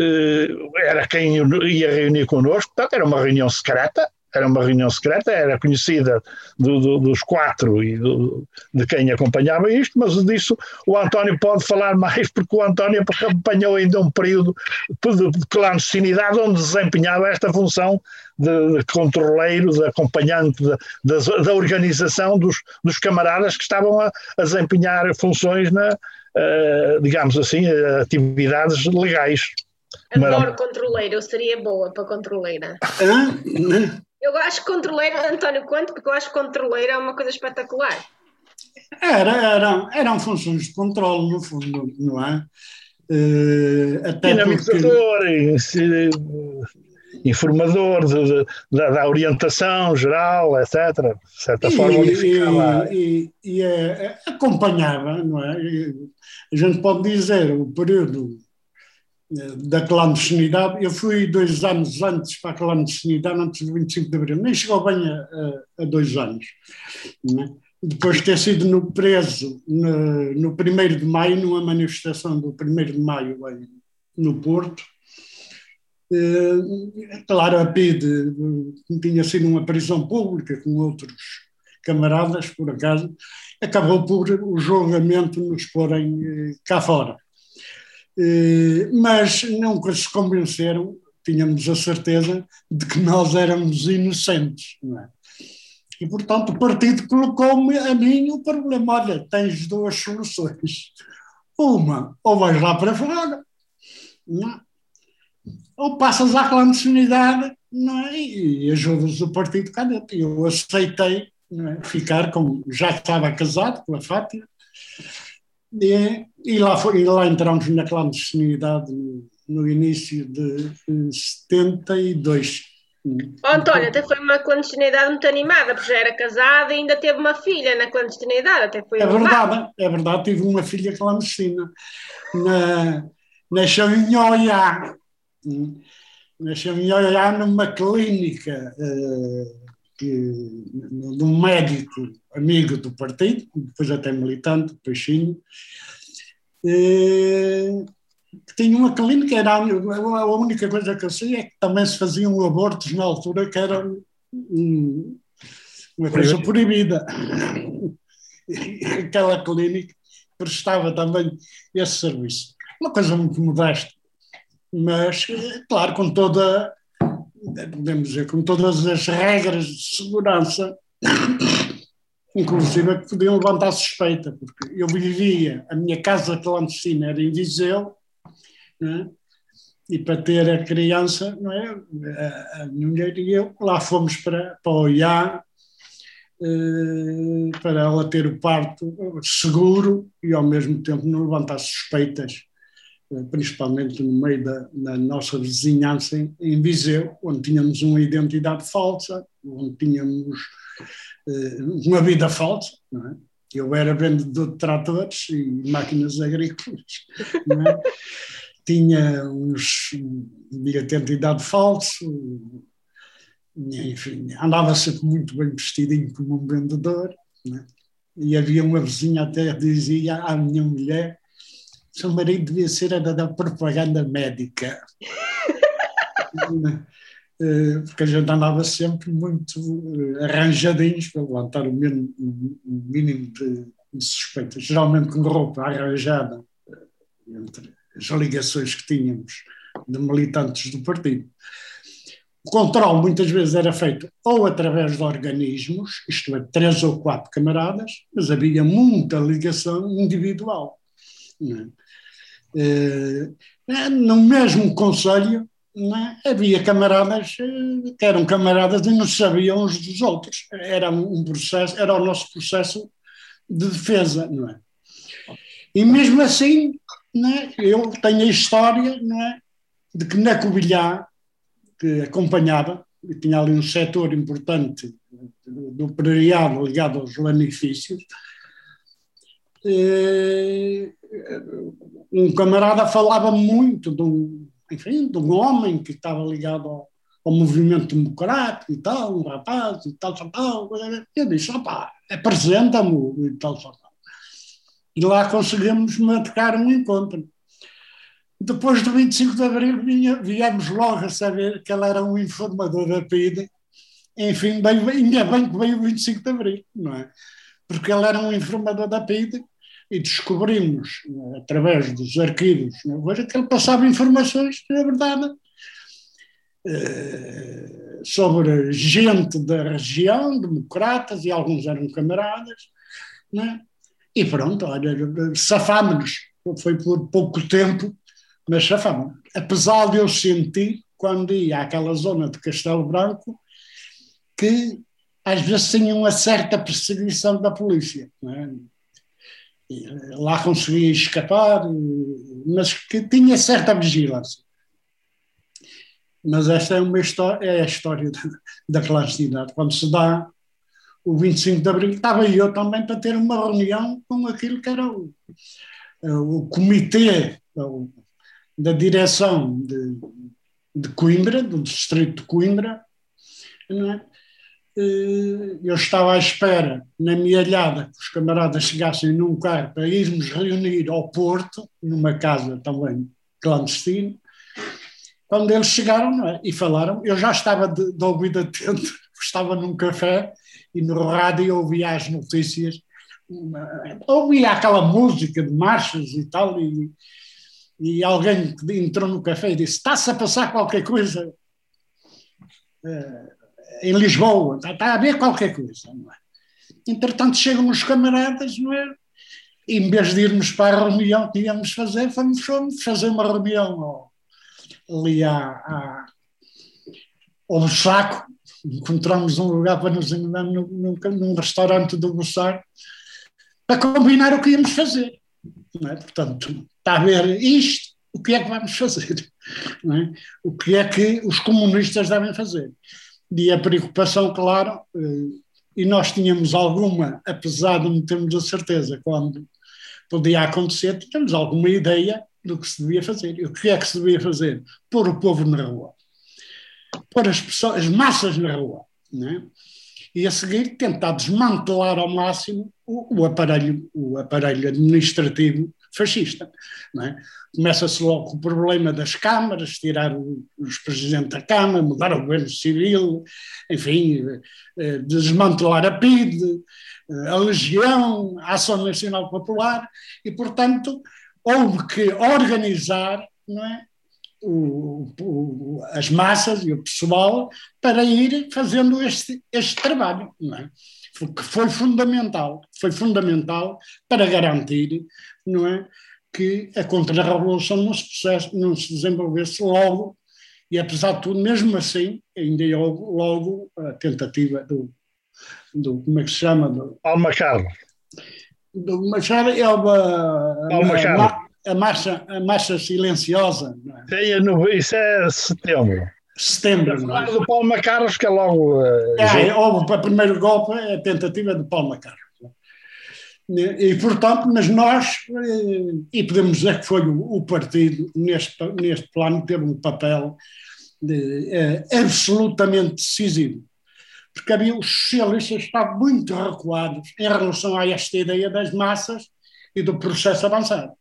Speaker 4: eh, era quem ia reunir connosco, portanto, era uma reunião secreta, era uma reunião secreta, era conhecida do, do, dos quatro e do, de quem acompanhava isto, mas disso o António pode falar mais, porque o António acompanhou ainda um período de clandestinidade onde desempenhava esta função de, de controleiro, de acompanhante da, da, da organização dos, dos, camaradas que estavam a, a desempenhar funções na, uh, digamos assim, atividades legais.
Speaker 2: Adoro controleiro, eu seria boa para controleira. Eu acho controleiro, António Quanto, porque eu acho que controleiro é uma coisa espetacular.
Speaker 3: Era, eram, eram funções de controle, no fundo, não é? Uh, até
Speaker 4: Dinamizador, porque... informador de, de, da, da, orientação geral, etc. De certa e, forma, unificava.
Speaker 3: E, e, e é, acompanhava, não é? a gente pode dizer, o período da clandestinidade. Eu fui dois anos antes para a clandestinidade, antes do 25 de abril, nem chegou bem a, a, dois anos. Né? Depois de ter sido no preso no, no 1 de maio, numa manifestação do 1 de maio no Porto. Eh, claro, a PIDE tinha sido uma prisão pública com outros camaradas, por acaso, acabou por o julgamento nos porem eh, cá fora. Eh, mas nunca se convenceram, tínhamos a certeza de que nós éramos inocentes. É? E, portanto, o partido colocou-me a mim o problema: olha, tens duas soluções. Uma, ou vais lá para fora, não? É? ou passas à clandestinidade não é? e ajudas o partido cá dentro. Eu aceitei é? ficar com. Já estava casado com a Fátima E, e lá, foi, e lá entramos na clandestinidade no, no início de eh, 72.
Speaker 2: Oh, António, até foi uma clandestinidade muito animada, porque já era casada e ainda teve uma filha na clandestinidade, até foi
Speaker 3: É verdade, é verdade, tive uma filha clandestina na, na Chavinhoia, na Chavinhoia, numa clínica eh, que, de um médico amigo do partido, depois até militante, Peixinho, eh, que tinha uma clínica, era a, única coisa que eu sei é que também se faziam abortos na altura que era um, uma coisa proibida. E Aquela clínica prestava também esse serviço. Uma coisa muito modesta, mas, claro, com toda, podemos dizer, com todas as regras de segurança, inclusive que podiam levantar suspeita, porque eu vivia, a minha casa clandestina era em Viseu, não é? e para ter a criança, não é? a, a minha mulher e eu, lá fomos para, para o eh, para ela ter o parto seguro e ao mesmo tempo não levantar suspeitas, principalmente no meio da, da nossa vizinhança em, Viseu, onde tínhamos uma identidade falsa, onde tínhamos eh, uma vida falsa, é? Eu era vendedor de tratores e máquinas agrícolas, é? tinha uns de identidade falso, enfim, andava sempre muito bem vestidinho como um vendedor, né? e havia uma vizinha até que dizia à minha mulher seu marido devia ser a da propaganda médica. Eh, Porque a gente andava sempre muito eh, arranjadinhos para levantar o mínimo, o mínimo de, de suspeitas, geralmente com roupa arranjada, eh, entre as ligações que tínhamos de militantes do partido. O controle muitas vezes era feito ou através de organismos, isto é, três ou quatro camaradas, mas havia muita ligação individual. não é? Eh, No mesmo conselho é? havia camaradas eh, que eram camaradas e não sabiam uns dos outros. Era um processo, era o nosso processo de defesa, não é? E mesmo assim, é? eu tenho a história é? de que na Covilhã, que acompanhava, e tinha ali um setor importante do operariado ligado aos lanifícios, um camarada falava muito de um, enfim, de um homem que estava ligado ao, ao movimento democrático e tal, um rapaz e tal, tal, tal. Eu disse, opá, apresenta-me e tal, tal, tal. E lá conseguimos marcar um encontro. Depois do 25 de Abril vinha, viemos logo a saber que ele era um informador da PIDE. Enfim, bem, ainda bem que veio o 25 de Abril, não é? Porque ele era um informador da PIDE e descobrimos, através dos arquivos, que ele passava informações, na verdade, eh, sobre gente da região, democratas, e alguns eram camaradas, né? e pronto, olha, safámos-nos. Foi por pouco tempo, mas safámos. Apesar de eu sentir, quando ia àquela zona de Castelo Branco, que às vezes tinha uma certa perseguição da polícia. Né? Lá conseguia escapar, mas que tinha certa vigilância. Mas esta é, uma história, é a história da, da clandestinidade. Quando se dá o 25 de Abril, estava eu também para ter uma reunião com aquilo que era o, o comitê o, da direção de, de Coimbra, do distrito de Coimbra, é? Eu estava à espera, na minha alhada, que os camaradas chegassem num carro para irmos reunir ao Porto, numa casa também clandestina. Quando eles chegaram é? e falaram, eu já estava de, de ouvido atento, estava num café e no rádio ouvia as notícias, ouvia aquela música de marchas e tal, e, e alguém entrou no café e disse: Está-se a passar qualquer coisa. Uh, em Lisboa, está, está, a haver qualquer coisa. Não é? Entretanto, chegam os camaradas, não é? Em vez de irmos para a reunião que íamos fazer, fomos, fomos fazer uma reunião ali à, à, ao saco. Encontramos um lugar para nos enganar num, num, restaurante do Bussar para combinar o que íamos fazer. é? Portanto, está a ver isto, o que é que vamos fazer? É? O que é que os comunistas devem fazer? E a preocupação, claro, eh, e nós tínhamos alguma, apesar de não termos a certeza quando podia acontecer, tínhamos alguma ideia do que se devia fazer. E o que é que se devia fazer? Pôr o povo na rua. Pôr as, pessoas, as massas na rua. Não é? E a seguir tentar desmantelar ao máximo o, o aparelho, o aparelho administrativo fascista. É? Começa-se logo com o problema das câmaras, tirar os presidentes da Câmara, mudar o governo civil, enfim, eh, desmantelar a PID, eh, a Legião, a Ação Nacional Popular, e, portanto, houve que organizar é? O, o, as massas e o pessoal para ir fazendo este, este trabalho, não é? Que foi fundamental, foi fundamental para garantir, não é, que a contra-revolução não se, não se desenvolvesse logo, e apesar de tudo, mesmo assim, ainda houve logo a tentativa do, do como é que se chama? Do,
Speaker 4: Alma Carlos.
Speaker 3: Do Machado é uma, a, a, marcha, a marcha silenciosa.
Speaker 4: Não é? Isso é setembro
Speaker 3: setembro.
Speaker 4: Não é? do Paulo Macaros, que é logo. Uh,
Speaker 3: é, houve o primeiro golpe, é a tentativa de Paulo Macaros. E, portanto, mas nós, eh, e podemos dizer que foi o, o partido, neste, neste plano, teve um papel de, é, absolutamente decisivo. Porque havia os socialistas estavam muito recuados em relação a esta ideia das massas e do processo avançado.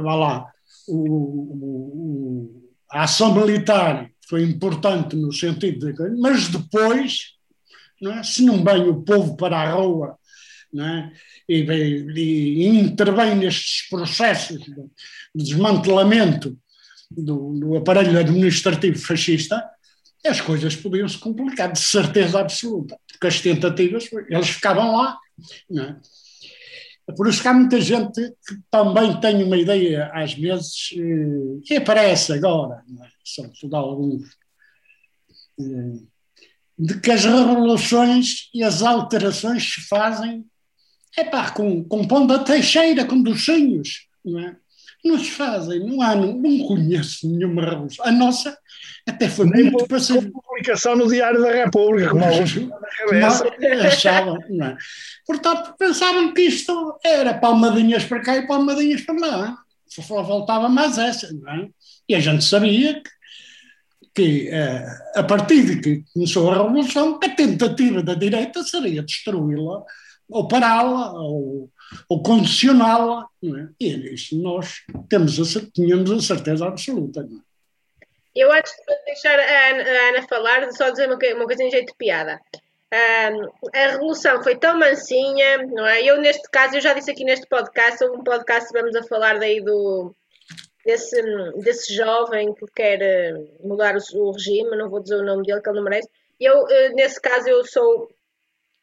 Speaker 3: Vá lá, o, o a ação militar foi importante no sentido de. Mas depois, não é? se não vem o povo para a rua é? e, e, e intervém nestes processos de, desmantelamento do, do, aparelho administrativo fascista, as coisas podiam se complicar, de certeza absoluta, porque as tentativas, eles ficavam lá. É? É por isso que há muita gente que também tem uma ideia, às vezes, eh, que aparece agora, é? sobretudo alguns, eh, de que as revoluções e as alterações se fazem epá, com, com pão da teixeira, com docinhos, não é? Não se fazem, não há, não, não conheço nenhuma revolução. A nossa até foi Nem muito
Speaker 4: passiva. publicação no Diário da República, como alguns
Speaker 3: achavam, não é? Portanto, pensavam que isto era palmadinhas para cá e palmadinhas para lá. Só voltava mais essa, não é? E a gente sabia que, que eh, a partir de que começou a Revolução, a tentativa da direita seria destruí-la ou pará-la, ou, ou condicioná-la, é? E isso nós temos a, tínhamos a certeza absoluta, não é?
Speaker 2: Eu, antes de deixar a Ana, falar, só dizer uma, uma coisa em jeito de piada. Um, a revolução foi tão mansinha, não é? Eu, neste caso, eu já disse aqui neste podcast, houve um podcast vamos a falar daí do, desse, desse jovem que quer eh, mudar o, o regime, não vou dizer o nome dele, que ele não merece. Eu, eh, nesse caso, eu sou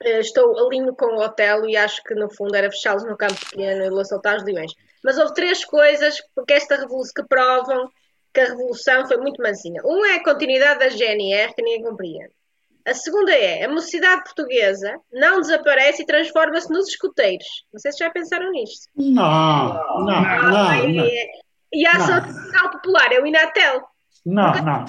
Speaker 2: eh, estou alinho com o Otelo e acho que no fundo era fechá-los no campo pequeno e soltar os leões. Mas houve três coisas porque esta revolução que provam que a revolução foi muito mansinha. Um é a continuidade da GNR, que ninguém compreende. A segunda é a mocidade portuguesa não desaparece e transforma-se nos escuteiros. Não sei se já pensaram nisto.
Speaker 3: Não, não, não. não, não.
Speaker 2: E a ação popular é o Inatel.
Speaker 3: Não, não.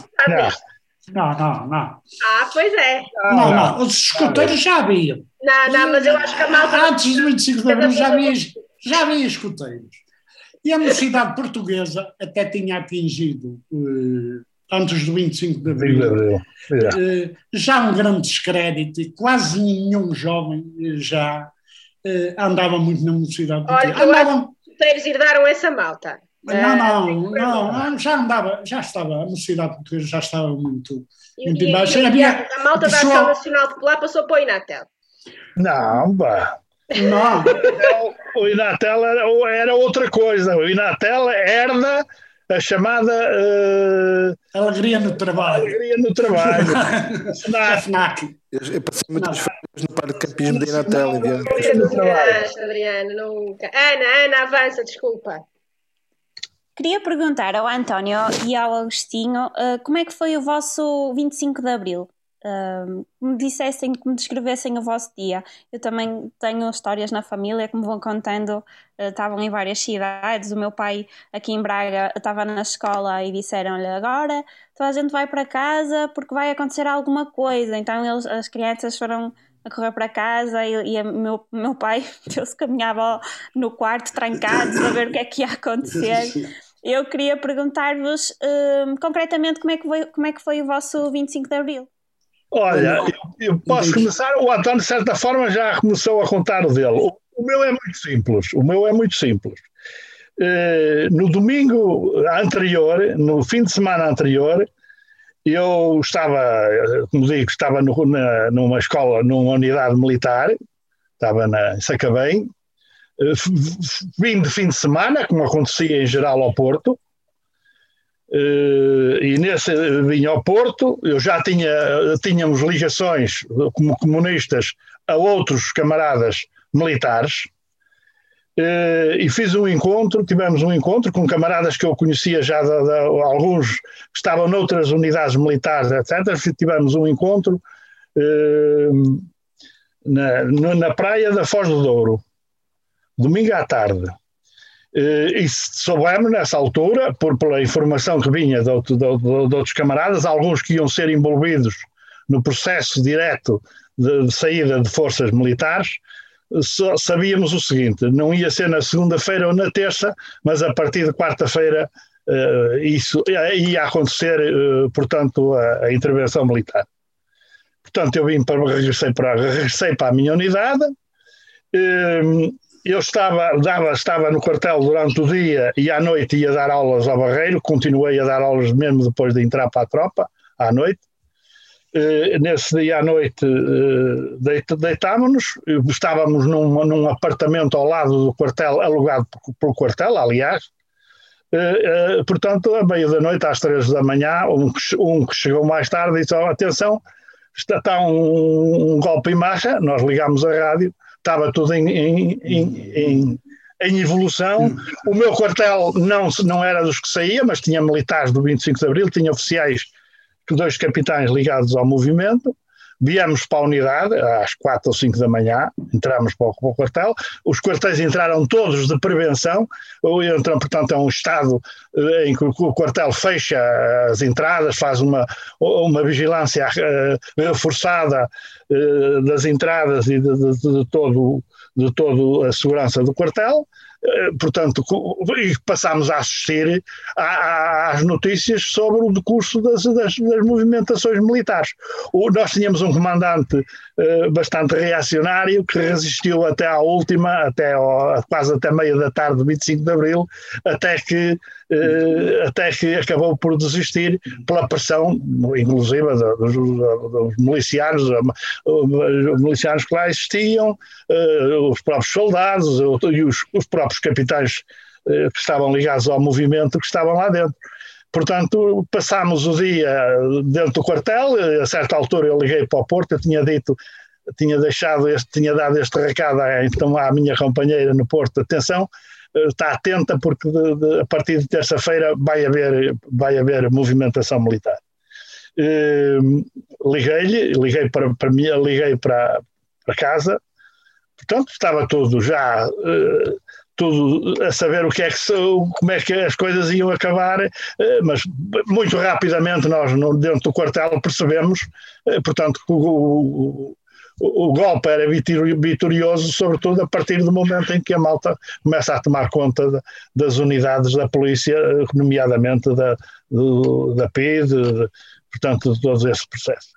Speaker 3: Não, não, não.
Speaker 2: Ah, pois é.
Speaker 3: Não, não. Os escuteiros já haviam.
Speaker 2: Não, não, mas eu acho que a malta.
Speaker 3: Antes do 25 de Abril já havia, já havia escuteiros. E a mocidade portuguesa até tinha atingido, eh, antes do 25 de Abril, eh, já um grande descrédito e quase nenhum jovem eh, já eh, andava muito na mocidade
Speaker 2: portuguesa. Olha, Andavam... os escuteiros herdaram essa malta.
Speaker 3: Não, é, não, não, já andava, já estava, a mocidade portuguesa já estava muito,
Speaker 2: e, muito embaixo. E, Havia, a malta pessoal... da Ação Nacional Popular passou para o Inatel.
Speaker 4: Não, pá.
Speaker 3: Não.
Speaker 4: o Inatel era, era outra coisa. O Inatel herda a chamada uh...
Speaker 3: alegria no trabalho.
Speaker 4: Alegria no trabalho.
Speaker 3: FNAC.
Speaker 5: Eu, eu passei muitas férias no parque de campismo de Inatel.
Speaker 2: Nunca, Adriano, nunca. Ana, Ana, avança, desculpa.
Speaker 6: Queria perguntar ao António e ao Agostinho uh, como é que foi o vosso 25 de Abril? Uh, me dissessem, que me descrevessem o vosso dia. Eu também tenho histórias na família que me vão contando, uh, estavam em várias cidades. O meu pai, aqui em Braga, estava na escola e disseram-lhe: Agora toda a gente vai para casa porque vai acontecer alguma coisa. Então eles, as crianças foram a correr para casa e, e meu, meu pai deu-se caminhava no quarto trancados a ver o que é que ia acontecer. Eu queria perguntar-vos uh, concretamente como é, que foi, como é que foi o vosso 25 de Abril.
Speaker 4: Olha, eu, eu posso começar. O António, de certa forma, já começou a contar o dele. O, o meu é muito simples. O meu é muito simples. Uh, no domingo anterior, no fim de semana anterior, eu estava, como digo, estava no, na, numa escola, numa unidade militar, estava na, Sacabém, eh, vim de fim de semana, como acontecia em geral ao Porto, e nesse vim ao Porto, eu já tinha, tínhamos ligações como comunistas a outros camaradas militares, eh, e fiz um encontro, tivemos um encontro com camaradas que eu conhecia já, de, de, alguns que estavam noutras unidades militares, etc. Tivemos um encontro na, na praia da Foz do Douro domingo à tarde. Eh, e soubemos nessa altura, por, pela informação que vinha de, de, de, de, outros camaradas, alguns que iam ser envolvidos no processo direto de, saída de forças militares, sabíamos o seguinte: não ia ser na segunda-feira ou na terça, mas a partir de quarta-feira uh, isso ia acontecer, uh, portanto, a, a, intervenção militar. Portanto, eu vim para, regressei para, regressei para a minha unidade. Eu estava, dava, estava no quartel durante o dia e à noite ia dar aulas ao Barreiro, continuei a dar aulas mesmo depois de entrar para a tropa, à noite. Uh, nesse dia à noite uh, deit, deitámos-nos, estávamos num, num, apartamento ao lado do quartel, alugado pelo quartel, aliás. Uh, portanto, à meia da noite, às três da manhã, um, um que chegou mais tarde disse: oh, Atenção, está, está um, um golpe em marcha. Nós ligámos a rádio estava tudo em, em, em, em, evolução. O meu quartel não, não era dos que saía, mas tinha militares do 25 de Abril, tinha oficiais, dois capitães ligados ao movimento. Viemos para a unidade às quatro ou cinco da manhã, entramos para o, para o quartel. Os quartéis entraram todos de prevenção, entram, portanto, é um estado eh, em que o quartel fecha as entradas, faz uma, uma vigilância uh, reforçada das entradas e de, de, de, todo, de toda a segurança do quartel. Eh, portanto, e passámos a assistir às notícias sobre o decurso das, das, das movimentações militares. O, nós tínhamos um comandante uh, bastante reacionário que resistiu até à última, até ao, quase até meia da tarde de 25 de Abril, até que até que acabou por desistir pela pressão, inclusive dos, dos milicianos, os milicianos que lá existiam, uh, os próprios soldados e os, os próprios capitães que estavam ligados ao movimento que estavam lá dentro. Portanto, passámos o dia dentro do quartel, a certa altura eu liguei para o Porto, eu tinha dito tinha deixado este, tinha dado este recado então à minha companheira no Porto, atenção, está atenta porque de, de, a partir de terça-feira vai haver, vai haver movimentação militar. Uh, liguei-lhe, liguei para, para mim, liguei para, para casa, portanto estava tudo já uh, tudo a saber o que é que como é que as coisas iam acabar, uh, mas muito rapidamente nós dentro do quartel percebemos, portanto, que o, golpe era vitorioso, sobretudo a partir do momento em que a malta começa a tomar conta de, das unidades da polícia, nomeadamente da, do, da PID, portanto, de todo esse processo.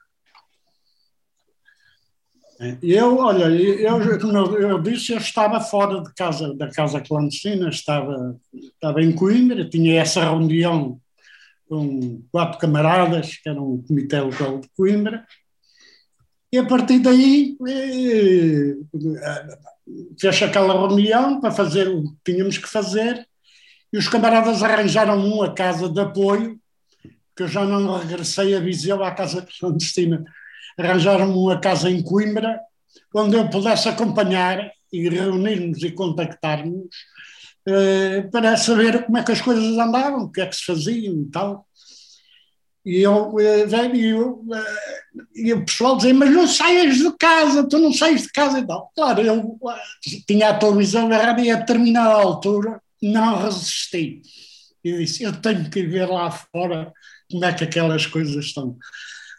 Speaker 3: Eu, olha, eu, como eu disse, eu estava fora de casa, da casa clandestina, estava, estava em Coimbra, tinha essa reunião com quatro camaradas, que eram o Comitê Local de Coimbra, e a partir daí eh, fez aquela reunião para fazer o que tínhamos que fazer e os camaradas arranjaram uma casa de apoio, que eu já não regressei a Viseu à casa clandestina. Arranjaram uma casa em Coimbra, onde eu pudesse acompanhar e reunirmos e contactarmos eh, para saber como é que as coisas andavam, o que é que se faziam e tal. E, eu, eh, eu, eh, e o pessoal dizia, mas não saias de casa, tu não saias de casa e tal. Claro, eu eh, tinha a televisão agarrada e a determinada altura não resisti. E disse, eu tenho que ir ver lá fora como é que aquelas coisas estão.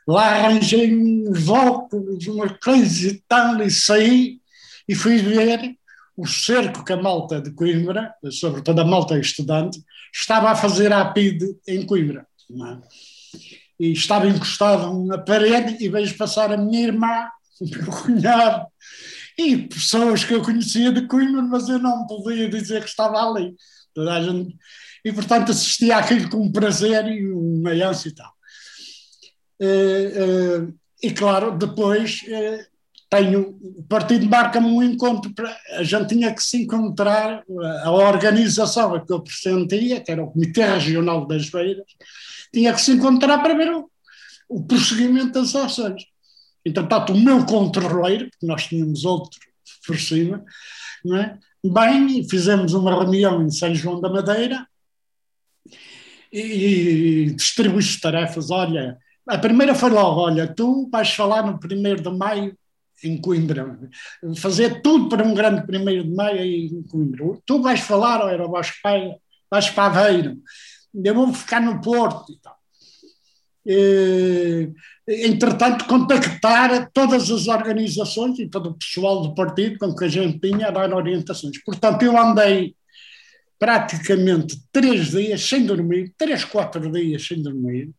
Speaker 3: Lá arranjei uns óculos, uma coisa e tal, e saí e fui ver o cerco que a malta de Coimbra, sobretudo a malta estudante, estava a fazer a PID em Coimbra. É? E estava encostado na parede e vejo passar a minha irmã, o meu cunhado, e pessoas que eu conhecia de Coimbra, mas eu não podia dizer que estava ali. Toda a gente, e, portanto, assistia àquilo com prazer e uma ânsia e tal. Uh, uh, e, claro, depois uh, tenho, o partido marca-me um encontro, para, a gente tinha que se encontrar, a organização a que eu pressentia, que era o Comitê Regional das Beiras, tinha que se encontrar para ver o, o prosseguimento das ações. Entretanto, o meu controleiro, porque nós tínhamos outro por cima, não é? bem, fizemos uma reunião em São João da Madeira e, e distribuímos tarefas. Olha, a primeira foi logo: olha, tu vais falar no 1 de maio em Coimbra, fazer tudo para um grande 1 de maio em Coimbra. Tu vais falar, ou era o Vasco Pai, vais para Aveiro, eu vou ficar no Porto e tal. E, entretanto, contactar todas as organizações e todo o pessoal do partido com que a gente tinha a dar orientações. Portanto, eu andei praticamente três dias sem dormir, três, quatro dias sem dormir,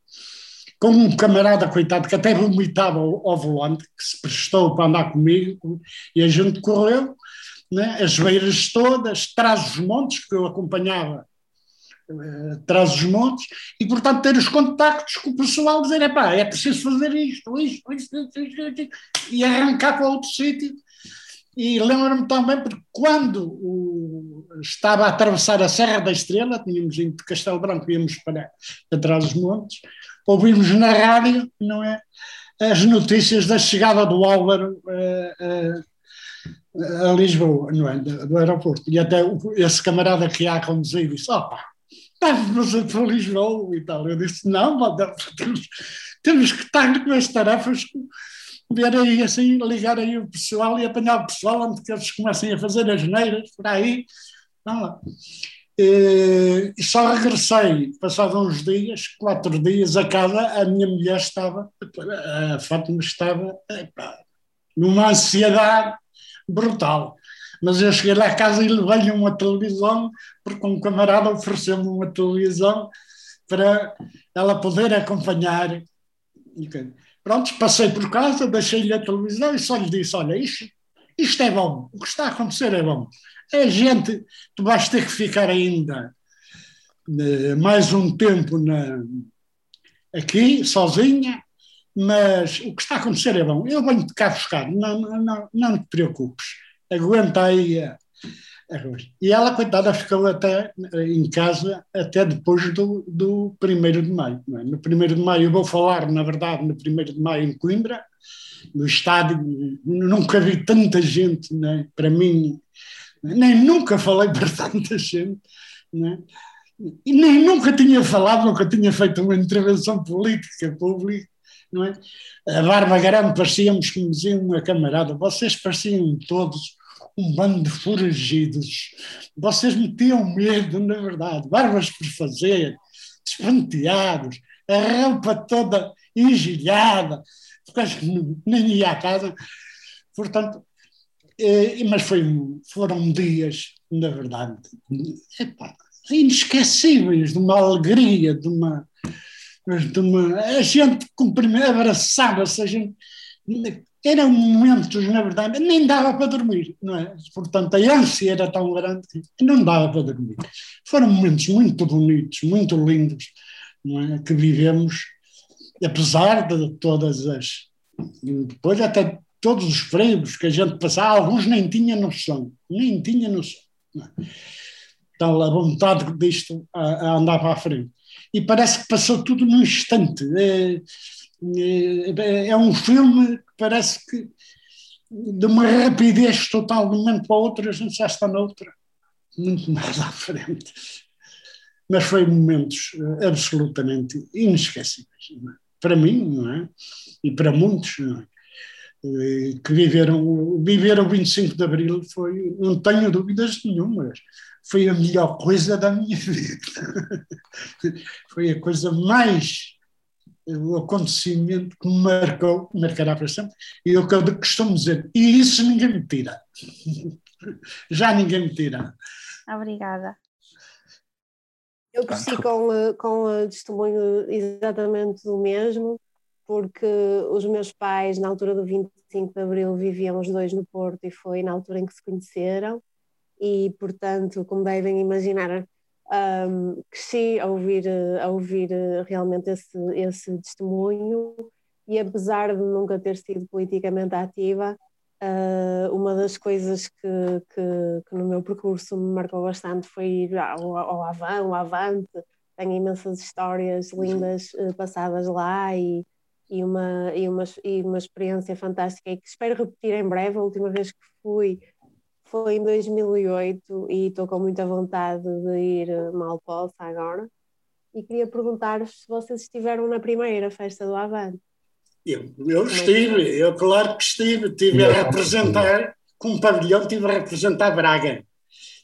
Speaker 3: com um camarada, coitado, que até vomitava ao, ao volante, que se prestou para andar comigo, e a gente correu, né, as beiras todas, traz os montes, que eu acompanhava traz os montes, e portanto ter os contactos com o pessoal, dizer, epá, é preciso fazer isto, isto, isto, isto, isto, isto e arrancar para outro sítio. E lembro-me também, porque quando o, estava a atravessar a Serra da Estrela, tínhamos ido de Castelo Branco, íamos para, para trás dos montes, ouvimos na rádio, não é? As notícias da chegada do Álvaro uh, uh, a Lisboa, não é? Do, aeroporto. E até esse camarada que ia a conduzir disse: opa, estamos a para Lisboa e tal. Eu disse: não, temos, temos que estar com as tarefas ver aí assim, ligar aí o pessoal e apanhar o pessoal antes que eles comecem a fazer as neiras por aí. Vamos lá. E só regressei, passados uns dias, quatro dias a casa, a minha mulher estava, a Fátima estava numa ansiedade brutal. Mas eu cheguei lá a casa e levei-lhe uma televisão, porque um camarada ofereceu-me uma televisão para ela poder acompanhar. Pronto, passei por casa, deixei-lhe a televisão e só lhe disse: Olha, isto, isto é bom, o que está a acontecer é bom a gente, tu vais ter que ficar ainda uh, mais um tempo na, aqui, sozinha, mas o que está a acontecer é bom. Eu venho de cá buscar, não, não, não te preocupes, aguenta aí a, e ela, coitada, ficou até em casa até depois do, do 1 de maio. É? No 1 de maio, eu vou falar, na verdade, no 1 de maio em Coimbra, no estádio, nunca vi tanta gente, é? para mim, nem nunca falei para tanta gente, né? e nem nunca tinha falado, nunca tinha feito uma intervenção política pública. Não é? A Barba Grande parecíamos, como dizia uma camarada, vocês pareciam todos um bando de foragidos, vocês metiam medo, na verdade, barbas por fazer, despenteados, a roupa toda engilhada, nem ia à casa. Portanto, eh, mas foi, foram dias, na verdade, epá, inesquecíveis, de uma alegria, de uma. De uma a gente abraçava-se, a gente. Eram momentos, na verdade, nem dava para dormir, não é? Portanto, a ânsia era tão grande que não dava para dormir. Foram momentos muito bonitos, muito lindos, é? que vivemos, apesar de todas as. Depois, até todos os freivos que a gente passava, alguns nem tinha noção, nem tinha noção. Então, a vontade disto a, a andar para a frente. E parece que passou tudo num instante. É, é, é um filme parece que de uma rapidez total de um momento para o outro, a gente já está noutra, muito mais à frente. mas foi momentos eh, absolutamente inesquecíveis. é? Para mim, não é? E para muitos, é? Eh, que viveram, viveram o 25 de Abril foi, não tenho dúvidas nenhumas, foi a melhor coisa da minha vida. foi a coisa mais, o acontecimento que me marcou, marcará para sempre, e o que eu costumo dizer, e isso ninguém me tira. Já ninguém me tira.
Speaker 6: Obrigada.
Speaker 8: Eu cresci com, com o testemunho exatamente do mesmo, porque os meus pais, na altura do 25 de Abril, viviam os dois no Porto e foi na altura em que se conheceram, e portanto, como devem imaginar, um, cresci a ouvir, a ouvir realmente esse, esse testemunho, e apesar de nunca ter sido politicamente ativa, uh, uma das coisas que, que, que, no meu percurso me marcou bastante foi ir ao, ao Avan, ao Avante, tenho imensas histórias lindas uh, passadas lá e e uma, e, uma, e uma experiência fantástica e que espero repetir em breve. A última vez que fui foi em 2008 e estou com muita vontade de ir mal possa agora. E queria perguntar-vos se vocês estiveram na primeira festa do Avante.
Speaker 3: Eu, eu estive, eu claro que estive, estive a representar, com um pavilhão, estive a representar Braga,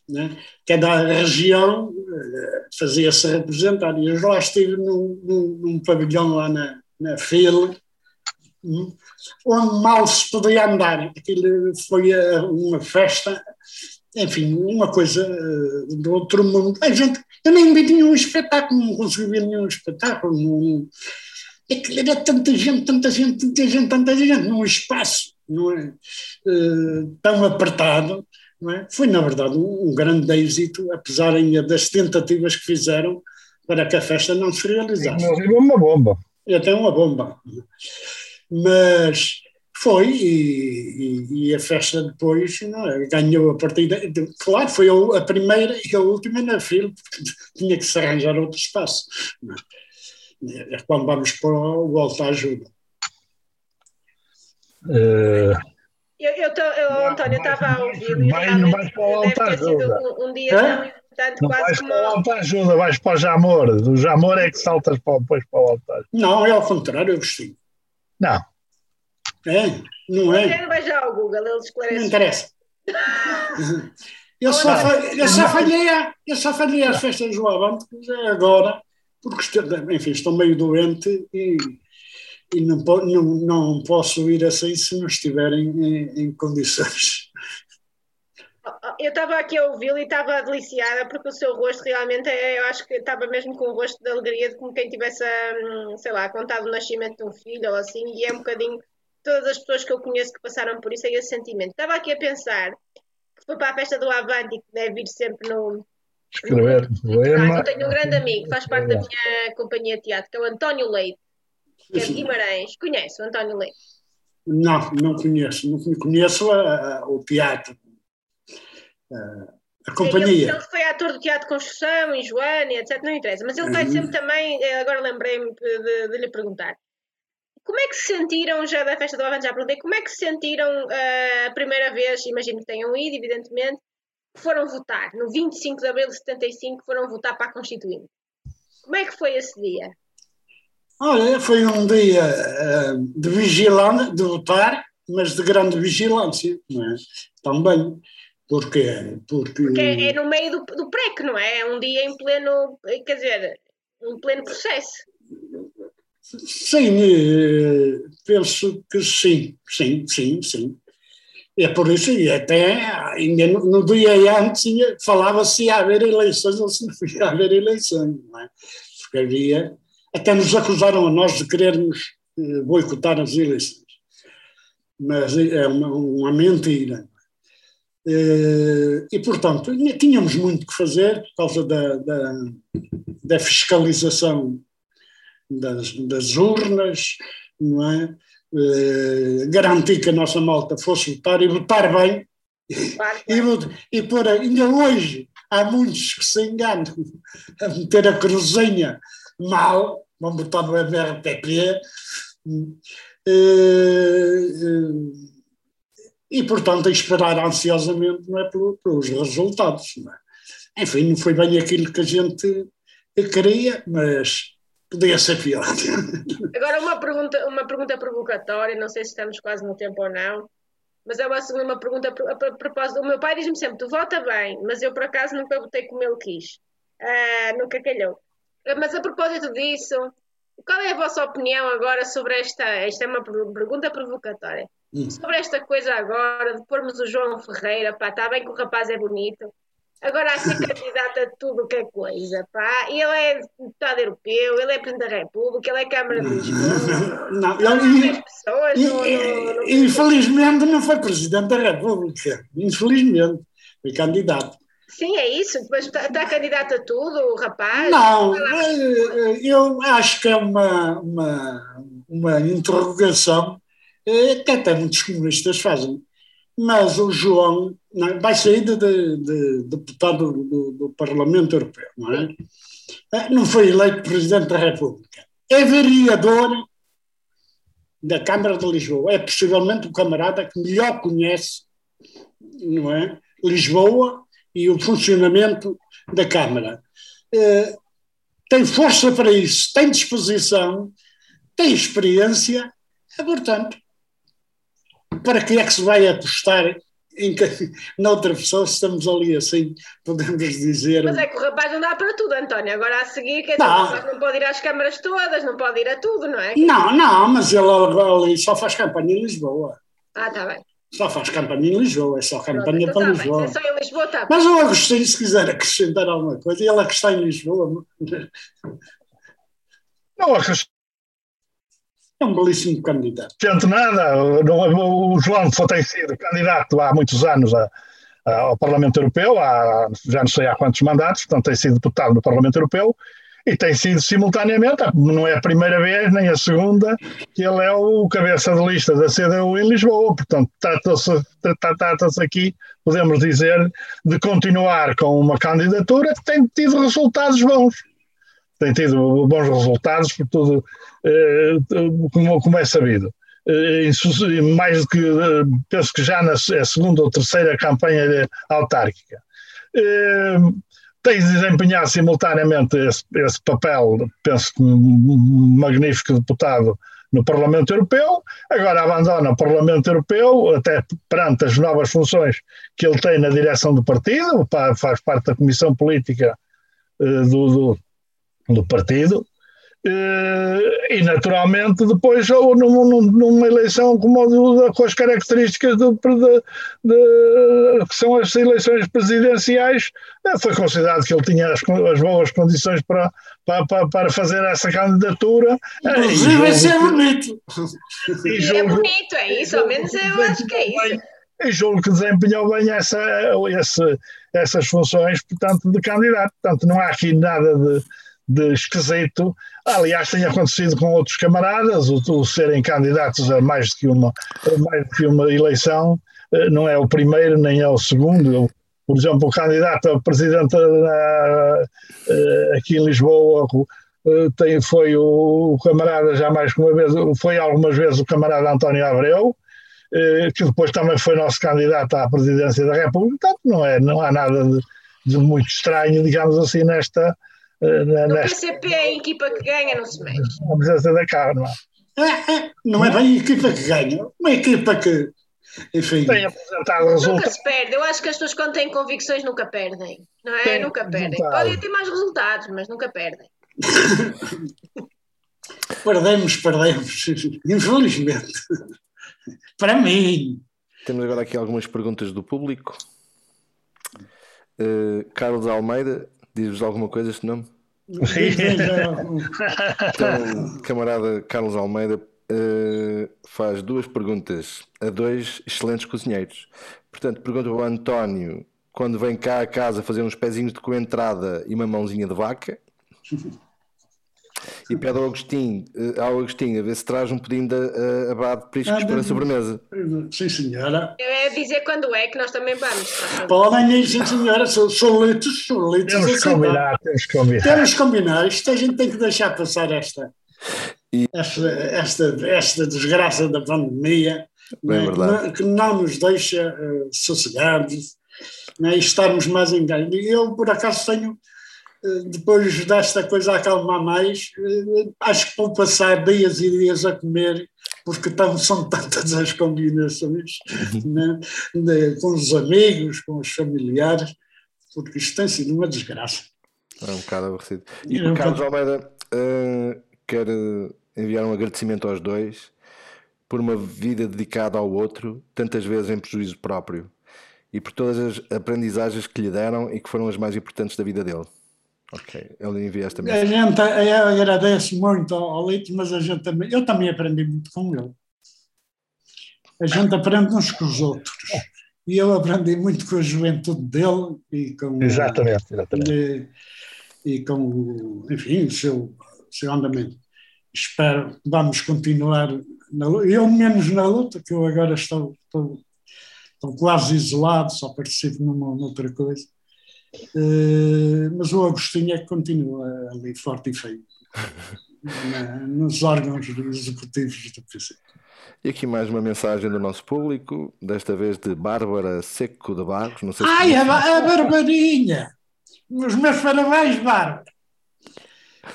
Speaker 3: né? cada região eh, fazia-se representar, e eu lá estive num, num, num pavilhão lá na, na fila, onde mal se podia andar. Aquilo foi eh, uma festa, enfim, uma coisa eh, do outro mundo. A gente, eu nem vi nenhum espetáculo, não consegui ver nenhum espetáculo. Não, aquilo era tanta gente, tanta gente, tanta gente, tanta gente, num espaço não é? Uh, tão apertado. Não é? Foi, na verdade, um, um grande êxito, apesar ainda das tentativas que fizeram para que a festa não se realizasse.
Speaker 4: Uma bomba
Speaker 3: e até uma bomba. Mas foi, e, e, e a festa depois é? ganhou a partida. Claro, foi a, primeira e a última na fila, porque tinha que se arranjar outro espaço. É? é quando vamos para o Volta à Ajuda.
Speaker 2: Uh... Eu, eu, tô, eu, António, estava a ouvir.
Speaker 4: Vai, vais para o Volta à Ajuda.
Speaker 2: Um, um dia tão importante,
Speaker 4: não
Speaker 2: quase
Speaker 4: vais
Speaker 2: como.
Speaker 4: para o Volta à Ajuda, vais para o Jamor. Do Jamor é que saltas para, depois para o Volta
Speaker 3: Não, é ao contrário, eu gostei.
Speaker 4: Não.
Speaker 3: É, não é?
Speaker 2: Vai já ao Google, ele esclarece.
Speaker 3: Não interessa. Eu só, falhei, eu, só falhei, eu só falhei as festas do Avante agora, porque estou, enfim, estou meio doente e, e não, não, não posso ir assim se não estiverem em, em condições.
Speaker 2: Eu estava aqui a ouvi-lo e estava deliciada porque o seu rosto realmente é, eu acho que estava mesmo com o rosto de alegria de como quem tivesse, hum, sei lá, contado o nascimento de um filho ou assim, e é um bocadinho todas as pessoas que eu conheço que passaram por isso é esse sentimento. Estava aqui a pensar que foi para a festa do Avante e que deve ir sempre no.
Speaker 4: Escrever
Speaker 2: poema. Eu tenho um grande amigo que faz parte da minha companhia de teatro, que é o António Leite, que é de Guimarães. Conhece o António Leite?
Speaker 3: Não, não conheço. Não conheço a, a, o teatro. A, companhia.
Speaker 2: Ele, foi ator do Teatro de Construção, em Joânia, etc. Não interessa. Mas ele vai sempre também. eh, Agora lembrei-me de, de, de lhe perguntar. Como é que se sentiram, já da festa do Avante, já perguntei, como é que se sentiram uh, a primeira vez, imagino que tenham ido, evidentemente, que foram votar, no 25 de abril de 75, foram votar para a Constituinte? Como é que foi esse dia?
Speaker 3: Olha, foi um dia uh, de vigilância, de votar, mas de grande vigilância, não é? Também. Porquê? Porque,
Speaker 2: Porque é, é no meio do, do PREC, não é? É um dia em pleno, quer dizer, em pleno processo.
Speaker 3: Sim, eh, penso que sim, sim, sim, sim. É por isso, e até ainda no, no dia antes falava se ia haver eleições ou se não ia haver eleições, não é? Porque havia, até nos acusaram a nós de querermos eh, boicotar as eleições. Mas é uma, uma mentira. Eh, E, portanto, tínhamos muito que fazer por causa da, da, da fiscalização das, das urnas, não é? Eh, garantir que a nossa malta fosse votar e votar bem.
Speaker 2: Claro,
Speaker 3: E, e por ainda hoje há muitos que se enganam a meter a cruzinha mal, vão botar no MRTP. eh, eh, e, portanto, a esperar ansiosamente não é, pelo- pelos resultados. Não é? Enfim, não foi bem aquilo que a gente queria, mas podia ser pior.
Speaker 2: Agora uma pergunta, uma pergunta provocatória, não sei se estamos quase no tempo ou não, mas é uma segunda pergunta a pro- a propósito. O meu pai diz-me sempre: tu vota bem, mas eu por acaso nunca votei como ele quis. Ah, nunca calhou. Mas a propósito disso, qual é a vossa opinião agora sobre esta? Esta é uma per- pergunta provocatória.
Speaker 3: Hum.
Speaker 2: Sobre esta coisa agora de pormos o João Ferreira, pá, está bem que o rapaz é bonito. Agora a ser candidato a tudo que é coisa, pá. Ele é deputado europeu, ele é Presidente da República, ele é Câmara de Lisboa.
Speaker 3: Não, ele,
Speaker 2: pessoas no, no, no-
Speaker 3: infelizmente não foi Presidente da República. Infelizmente. Foi candidato.
Speaker 2: Sim, é isso. Depois está, está candidato a tudo, o rapaz.
Speaker 3: Não, eh, eu acho que é uma, uma, uma interrogação eh, que até muitos comunistas fazem. Mas o João não, vai sair de, de- de deputado do, do Parlamento Europeu, não é? Eh, Não foi eleito Presidente da República. É vereador da Câmara de Lisboa. É possivelmente o camarada que melhor conhece, não é? Lisboa e o funcionamento da Câmara. Eh, tem força para isso, tem disposição, tem experiência, é, portanto, para que é que se vai apostar em que, noutra pessoa se estamos ali assim, podemos dizer.
Speaker 2: Mas é que o rapaz não dá para tudo, António. Agora a seguir, quer dizer,
Speaker 3: Não.
Speaker 2: o rapaz não pode ir às câmaras todas, não pode ir a tudo, não é?
Speaker 3: Não, não, mas ele ali só faz campanha em Lisboa.
Speaker 2: Ah, está bem.
Speaker 3: Só faz campanha em Lisboa, é só campanha
Speaker 2: então
Speaker 3: para
Speaker 2: tá bem.
Speaker 3: Lisboa.
Speaker 2: Se é só em Lisboa, bem.
Speaker 3: Mas o Agostinho, se quiser acrescentar alguma coisa, ele é que está em Lisboa,
Speaker 4: Não acrescento
Speaker 3: é um belíssimo candidato.
Speaker 4: nada. Não- O João foi- tem sido candidato há muitos anos a- a- ao Parlamento Europeu, há, já não sei há quantos mandatos, portanto tem sido deputado no Parlamento Europeu e tem sido simultaneamente, não é a primeira vez nem a segunda, que ele é o cabeça de lista da CDU em Lisboa. Portanto, trata-se trata- aqui, podemos dizer, de continuar com uma candidatura que tem tido resultados bons. Tem tido bons resultados por tudo, eh, como, como é sabido. Eh, mais do que, eh, penso que já na a segunda ou terceira campanha autárquica. Tem desempenhado simultaneamente esse, esse papel, penso que um magnífico deputado no Parlamento Europeu, agora abandona o Parlamento Europeu, até perante as novas funções que ele tem na direção do partido, pa- faz parte da Comissão Política do, do, do partido, eh, e naturalmente depois ou num- num- numa eleição como com as características do- de- de- que são as eleições presidenciais, eh, foi considerado que ele tinha as, as boas condições para, para, para- fazer essa candidatura. eh, e
Speaker 3: Inclusive, vai ser
Speaker 4: que-
Speaker 3: bonito.
Speaker 4: e
Speaker 2: é
Speaker 4: julgo-
Speaker 2: bonito, é isso. Ao menos eu acho que é isso.
Speaker 4: e julgo que desempenhou bem essa, esse- essas funções, portanto, de candidato. Portanto, não há aqui nada de, de esquisito. Aliás, tem acontecido com outros camaradas, o, o serem candidatos a mais do que uma, mais que uma eleição, eh, não é o primeiro nem é o segundo. Por exemplo, o candidato a presidente eh, eh, aqui em Lisboa tem, foi o, o camarada, já mais que uma vez, foi algumas vezes o camarada António Abreu, que depois também foi nosso candidato à presidência da República. Portanto, não, é, não há nada de, de muito estranho, digamos assim, nesta, na-
Speaker 2: No
Speaker 4: nesta
Speaker 2: PCP é a equipa que ganha, não se mexe.
Speaker 4: presidência da Câmara.
Speaker 3: É, é, não é bem a equipa que ganha, uma equipa que, enfim,
Speaker 4: Tem apresentado
Speaker 2: Nunca se perde. Eu acho que as pessoas quando têm convicções nunca perdem. Não é?
Speaker 4: Tem
Speaker 2: nunca perdem.
Speaker 4: resultado.
Speaker 2: Podem ter mais resultados, mas nunca perdem.
Speaker 3: perdemos, perdemos, infelizmente. Para mim.
Speaker 5: Temos agora aqui algumas perguntas do público. Eh, Carlos Almeida, diz-vos alguma coisa este nome? Então, camarada Carlos Almeida eh, faz duas perguntas a dois excelentes cozinheiros. Portanto, pergunta ao António quando vem cá a casa fazer uns pezinhos de coentrada e uma mãozinha de vaca. E pede ao Agostinho, eh, ao Agostinho a ver se traz um pudim de uh, abade de priscos
Speaker 3: Ah,
Speaker 5: para a sobremesa.
Speaker 3: Sim, senhora.
Speaker 2: Eu ia dizer quando é que nós também vamos.
Speaker 3: Podem ir, sim, senhora. Sou, sou leitos, sou leitos.
Speaker 4: Temos que
Speaker 3: aceitar.
Speaker 4: combinar, temos que combinar.
Speaker 3: Temos que combinar. Isto a gente tem que deixar passar esta,
Speaker 5: E-
Speaker 3: esta, esta, esta desgraça da pandemia
Speaker 5: Bem
Speaker 3: né,
Speaker 5: verdade.
Speaker 3: que não nos deixa eh, sossegados né, e estarmos mais em ganho. E Eu, por acaso, tenho eh, depois desta coisa acalmar mais, eh, acho que vou passar dias e dias a comer, porque tão, são tantas as combinações né, de- com os amigos, com os familiares, porque isto tem sido uma desgraça.
Speaker 5: É um bocado aborrecido. E
Speaker 3: Eu-
Speaker 5: o Carlos Almeida eh, quer eh, enviar um agradecimento aos dois por uma vida dedicada ao outro, tantas vezes em prejuízo próprio, e por todas as aprendizagens que lhe deram e que foram as mais importantes da vida dele. Ok, ele envia esta
Speaker 3: A
Speaker 5: mensagem.
Speaker 3: gente eu agradece muito ao, Leite, mas a gente também, eu também aprendi muito com ele. A gente aprende uns com os outros. E eu aprendi muito com a juventude dele e com,
Speaker 4: Exatamente, exatamente.
Speaker 3: e, e com o- enfim, o seu, seu andamento. Espero que vamos continuar na luta. Eu menos na luta, que eu agora estou, estou, estou quase isolado, só participo numa noutra coisa. Eh, mas o Agostinho é que continua ali forte e feio na- nos órgãos executivos do PC.
Speaker 5: E aqui mais uma mensagem do nosso público, desta vez de Bárbara Seco de Barros. Não sei se
Speaker 3: Ai, a,
Speaker 5: conhece.
Speaker 3: A Barbarinha! Os meus parabéns, Bárbara!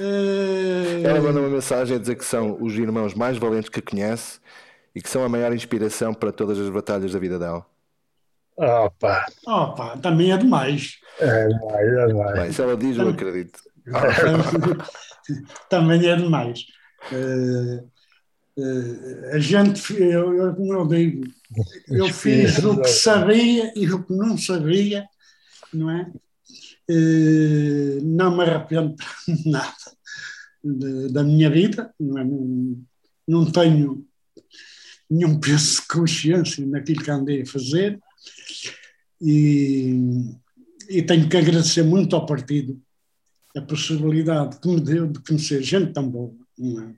Speaker 3: Eh,
Speaker 5: Ela manda uma mensagem a dizer que são os irmãos mais valentes que conhece e que são a maior inspiração para todas as batalhas da vida dela.
Speaker 4: Opa,
Speaker 3: Opa, também é demais.
Speaker 4: é demais, é demais.
Speaker 5: Bem, se ela diz, eu acredito.
Speaker 3: também é demais. Eh, eh, a gente, eu, eu, como eu digo, eu fiz o que sabia e o que não sabia, não é? Eh, não me arrependo de nada de- da minha vida, não, é? não, não tenho nenhum peso de consciência naquilo que andei a fazer e, e tenho que agradecer muito ao partido a possibilidade que me deu de conhecer gente tão boa, é?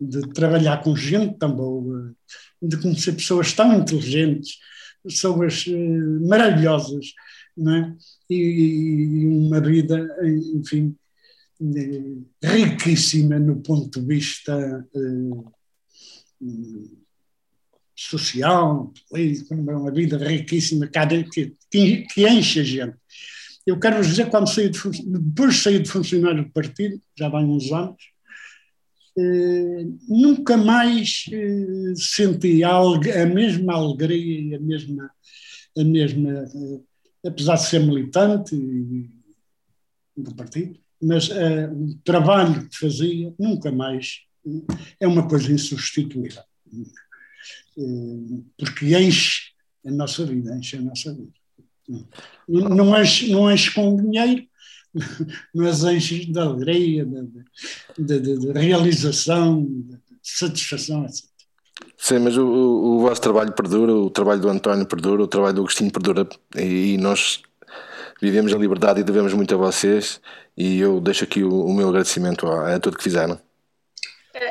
Speaker 3: de trabalhar com gente tão boa, de conhecer pessoas tão inteligentes, pessoas eh, maravilhosas, não é? E, uma vida, enfim, eh, riquíssima no ponto de vista eh, social, político, uma vida riquíssima que, que, enche a gente. Eu quero vos dizer, quando saí de, depois de sair de funcionário do partido, já vai uns anos, eh, nunca mais eh, senti a, a mesma alegria e a mesma, a mesma eh, apesar de ser militante do partido, mas eh, o trabalho que fazia nunca mais eh, é uma coisa insubstituível, porque enche a nossa vida, enche a nossa vida. Não, enche, não enche com dinheiro, mas enche de alegria, de, realização, de satisfação, etc.
Speaker 5: Sim, mas o, o- o vosso trabalho perdura, o trabalho do António perdura, o trabalho do Agostinho perdura e, e nós vivemos em liberdade e devemos muito a vocês e eu deixo aqui o, o meu agradecimento a, a tudo que fizeram.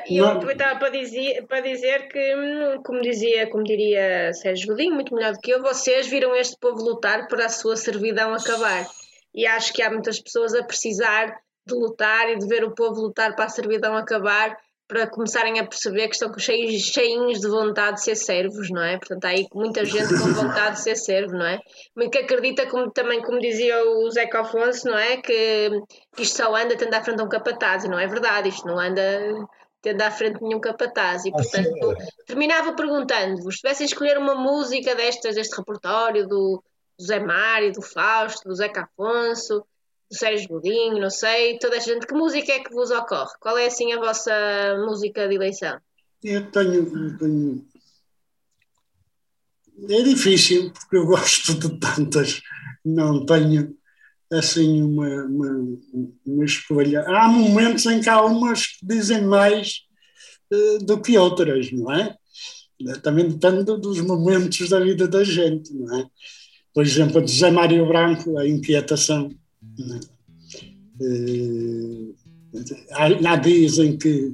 Speaker 2: E eu aproveitava para dizer, para dizer que, hum, como dizia, como diria Sérgio Godinho, muito melhor do que eu, vocês viram este povo lutar para a sua servidão acabar. E acho que há muitas pessoas a precisar de lutar e de ver o povo lutar para a servidão acabar para começarem a perceber que estão cheios, cheinhos de vontade de ser servos, não é? Portanto, há aí muita gente com vontade de ser servo, não é? Mas que acredita, como, também como dizia o Zeca Afonso, não é? Que, que isto só anda tendo à frente a um capataz, e não é verdade, isto não anda tendo à frente nenhum capataz. E, portanto, terminava perguntando-vos: se tivessem escolher uma música destas, deste repertório do, do Zé Mário, do Fausto, do Zeca Afonso, do Sérgio Godinho, não sei, toda a gente, que música é que vos ocorre? Qual é assim a vossa música de eleição?
Speaker 3: Eu tenho, eu tenho- É difícil, porque eu gosto de tantas, não tenho assim uma, uma, uma escolha. Há momentos em que há umas que dizem mais eh, do que outras, não é? Também depende dos momentos da vida da gente, não é? Por exemplo, a de José Mário Branco, a inquietação. é? Eh, há, há dias em que,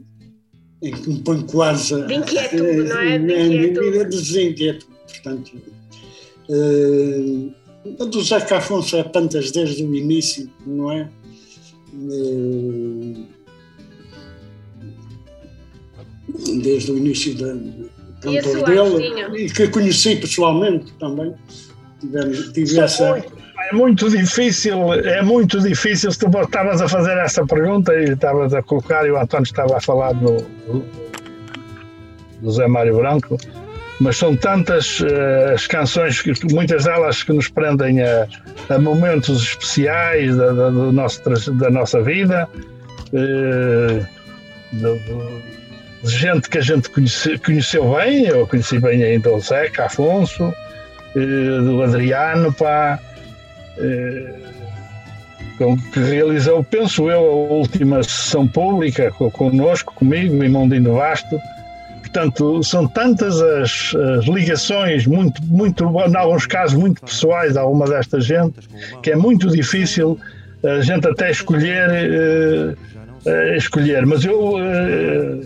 Speaker 3: em que me põe quase
Speaker 2: De inquietude, não é? De inquietude.
Speaker 3: de desinquietude. Portanto, a do Zeca Afonso há tantas desde o início, não é? Eh, desde o início da, cantor dele, e que conheci pessoalmente também. tivemos, tive essa.
Speaker 4: É muito difícil, é muito difícil. Se tu estavas a fazer essa pergunta e estavas a colocar, e o António estava a falar do, do, do Zé Mário Branco, mas são tantas uh, as canções, que, muitas delas que nos prendem a, a momentos especiais da, da, do nosso, da nossa vida, uh, de, gente que a gente conhece, conheceu bem, eu conheci bem ainda o Zeca Afonso, uh, do Adriano, pá, que realizou, penso eu, a última sessão pública conosco, comigo, em Mondino Vasto, Portanto, são tantas as, as, ligações, muito, muito, em alguns casos, muito pessoais a alguma desta gente, que é muito difícil a gente até escolher. Uh, uh, escolher. Mas eu, uh,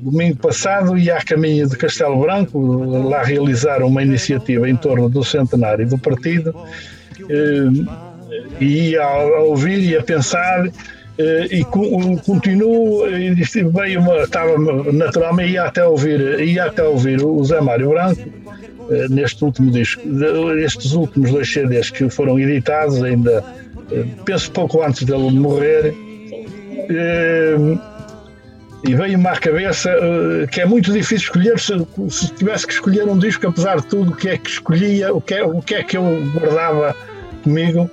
Speaker 4: domingo passado, ia a caminho de Castelo Branco, lá realizar uma iniciativa em torno do centenário do partido, e ia a ouvir e a pensar eh, e continuo e veio uma, estava naturalmente ia até ouvir ia até ouvir o Zé Mário Branco eh, neste último disco estes últimos dois CDs que foram editados ainda eh, penso pouco antes dele morrer. E veio-me à cabeça que é muito difícil escolher se, se, tivesse que escolher um disco apesar de tudo o que é que escolhia o que é, o que é que eu guardava comigo.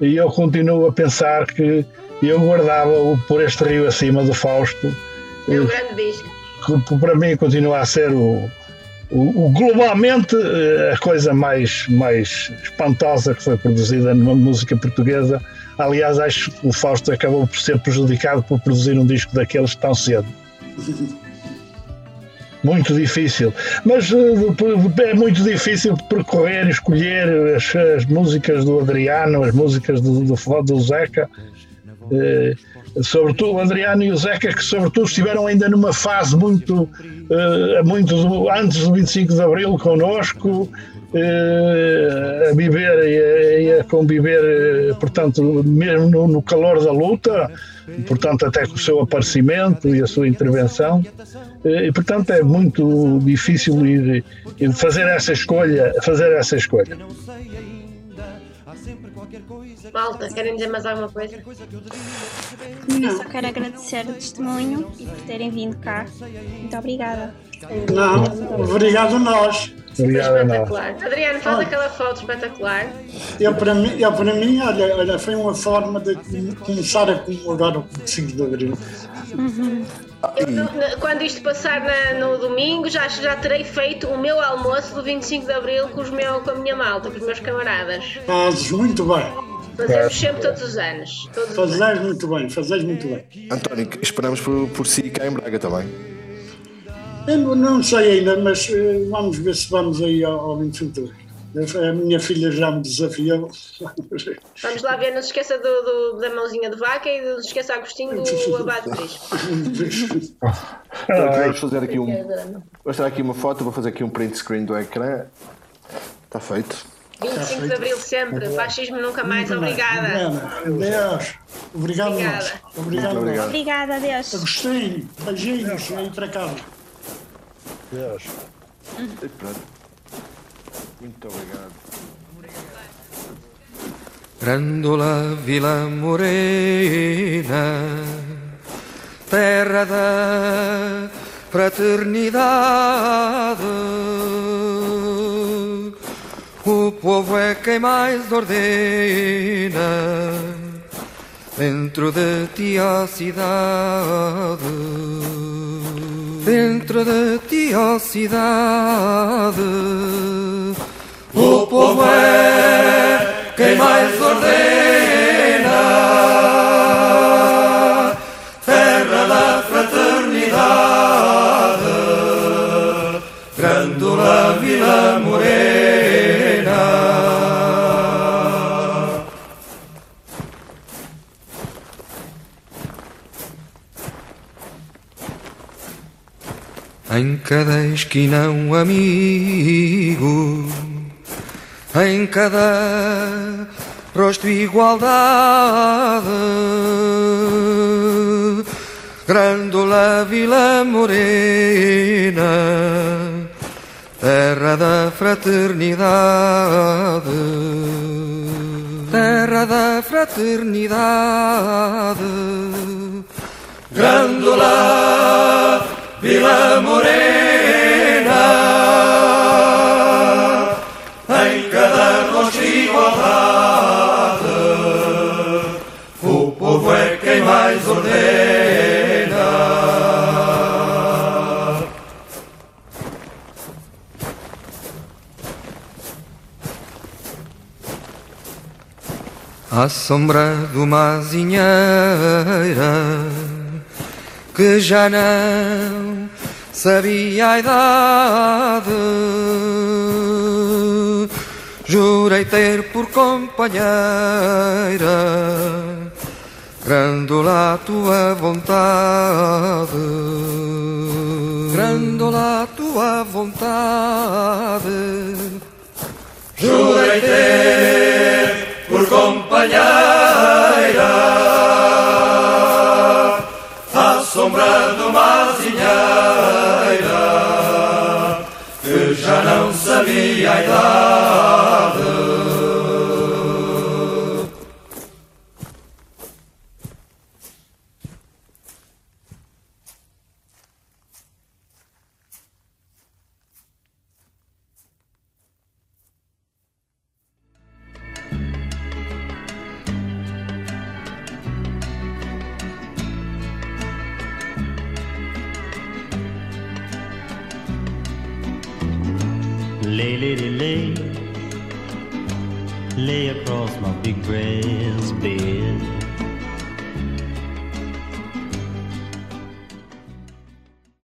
Speaker 4: E eu continuo a pensar que eu guardava-o por este rio acima do Fausto.
Speaker 2: É um grande disco.
Speaker 4: Que para mim continua a ser o, o, o, globalmente eh, a coisa mais, mais espantosa que foi produzida numa música portuguesa. Aliás, acho que o Fausto acabou por ser prejudicado por produzir um disco daqueles tão cedo. Muito difícil, mas eh, é muito difícil percorrer, escolher as, as músicas do Adriano, as músicas do, do, do Zeca, sobretudo o Adriano e o Zeca, que sobretudo estiveram ainda numa fase muito, eh, muito antes do 25 de Abril connosco, eh, a viver e a, conviver, portanto, mesmo no, calor da luta, portanto, até com o seu aparecimento e a sua intervenção. E, portanto, é muito difícil ir fazer essa escolha, fazer essa escolha.
Speaker 2: Malta, querem dizer mais alguma coisa?
Speaker 6: Eu só quero agradecer o testemunho e por terem vindo cá. Muito obrigada.
Speaker 3: Não, obrigado a nós.
Speaker 2: Obrigado espetacular. Adriano, faz aquela foto espetacular.
Speaker 3: Eu para, mim, eu, para mim, olha, olha, foi uma forma de começar a comemorar o 5 de Abril.
Speaker 2: Uhum. Eu, quando isto passar na, no domingo, já, já terei feito o meu almoço do 25 de Abril com, os meu, com a minha malta, com os meus camaradas.
Speaker 3: Fazes muito bem.
Speaker 2: Fazemos sempre todos os anos.
Speaker 3: Fazes muito bem, fazes muito bem.
Speaker 5: António, esperamos por, por si cá em Braga também.
Speaker 3: Eu não sei ainda, mas uh, vamos ver se vamos aí ao, ao 25 de Abril. A minha filha já me desafiou.
Speaker 2: Vamos lá ver, não se esqueça do, do, da mãozinha de vaca e não se esqueça, Agostinho, do abate de
Speaker 5: então, vamos fazer aqui um. Vou mostrar aqui uma foto, vou fazer aqui um print screen do ecrã. Está feito.
Speaker 2: 25 de Abril sempre, fascismo nunca mais, obrigada.
Speaker 3: Deus, obrigado
Speaker 2: obrigada.
Speaker 3: nós. Obrigado,
Speaker 6: obrigado. Obrigada, Deus.
Speaker 3: Agostinho, beijinhos aí para cá.
Speaker 4: Deus.
Speaker 5: Pronto. Muito obrigado.
Speaker 7: Grândola Vila Morena, terra da fraternidade. O povo é quem mais ordena dentro de ti a cidade. Dentro de ti a cidade. O povo é quem mais ordena, cada esquina um amigo. Em cada rosto igualdade. Grândola Vila Morena, terra da fraternidade, terra da fraternidade, Grândola, Vila Morena, em cada rosto igualdade, o povo é quem mais ordena. À sombra de uma azinheira que já não sabia a idade. Jurei ter por companheira Grandola a tua vontade Grandola a tua vontade Jurei ter por companheira já não sabia a idade.
Speaker 1: Lay, lay, lay, lay across my big bed.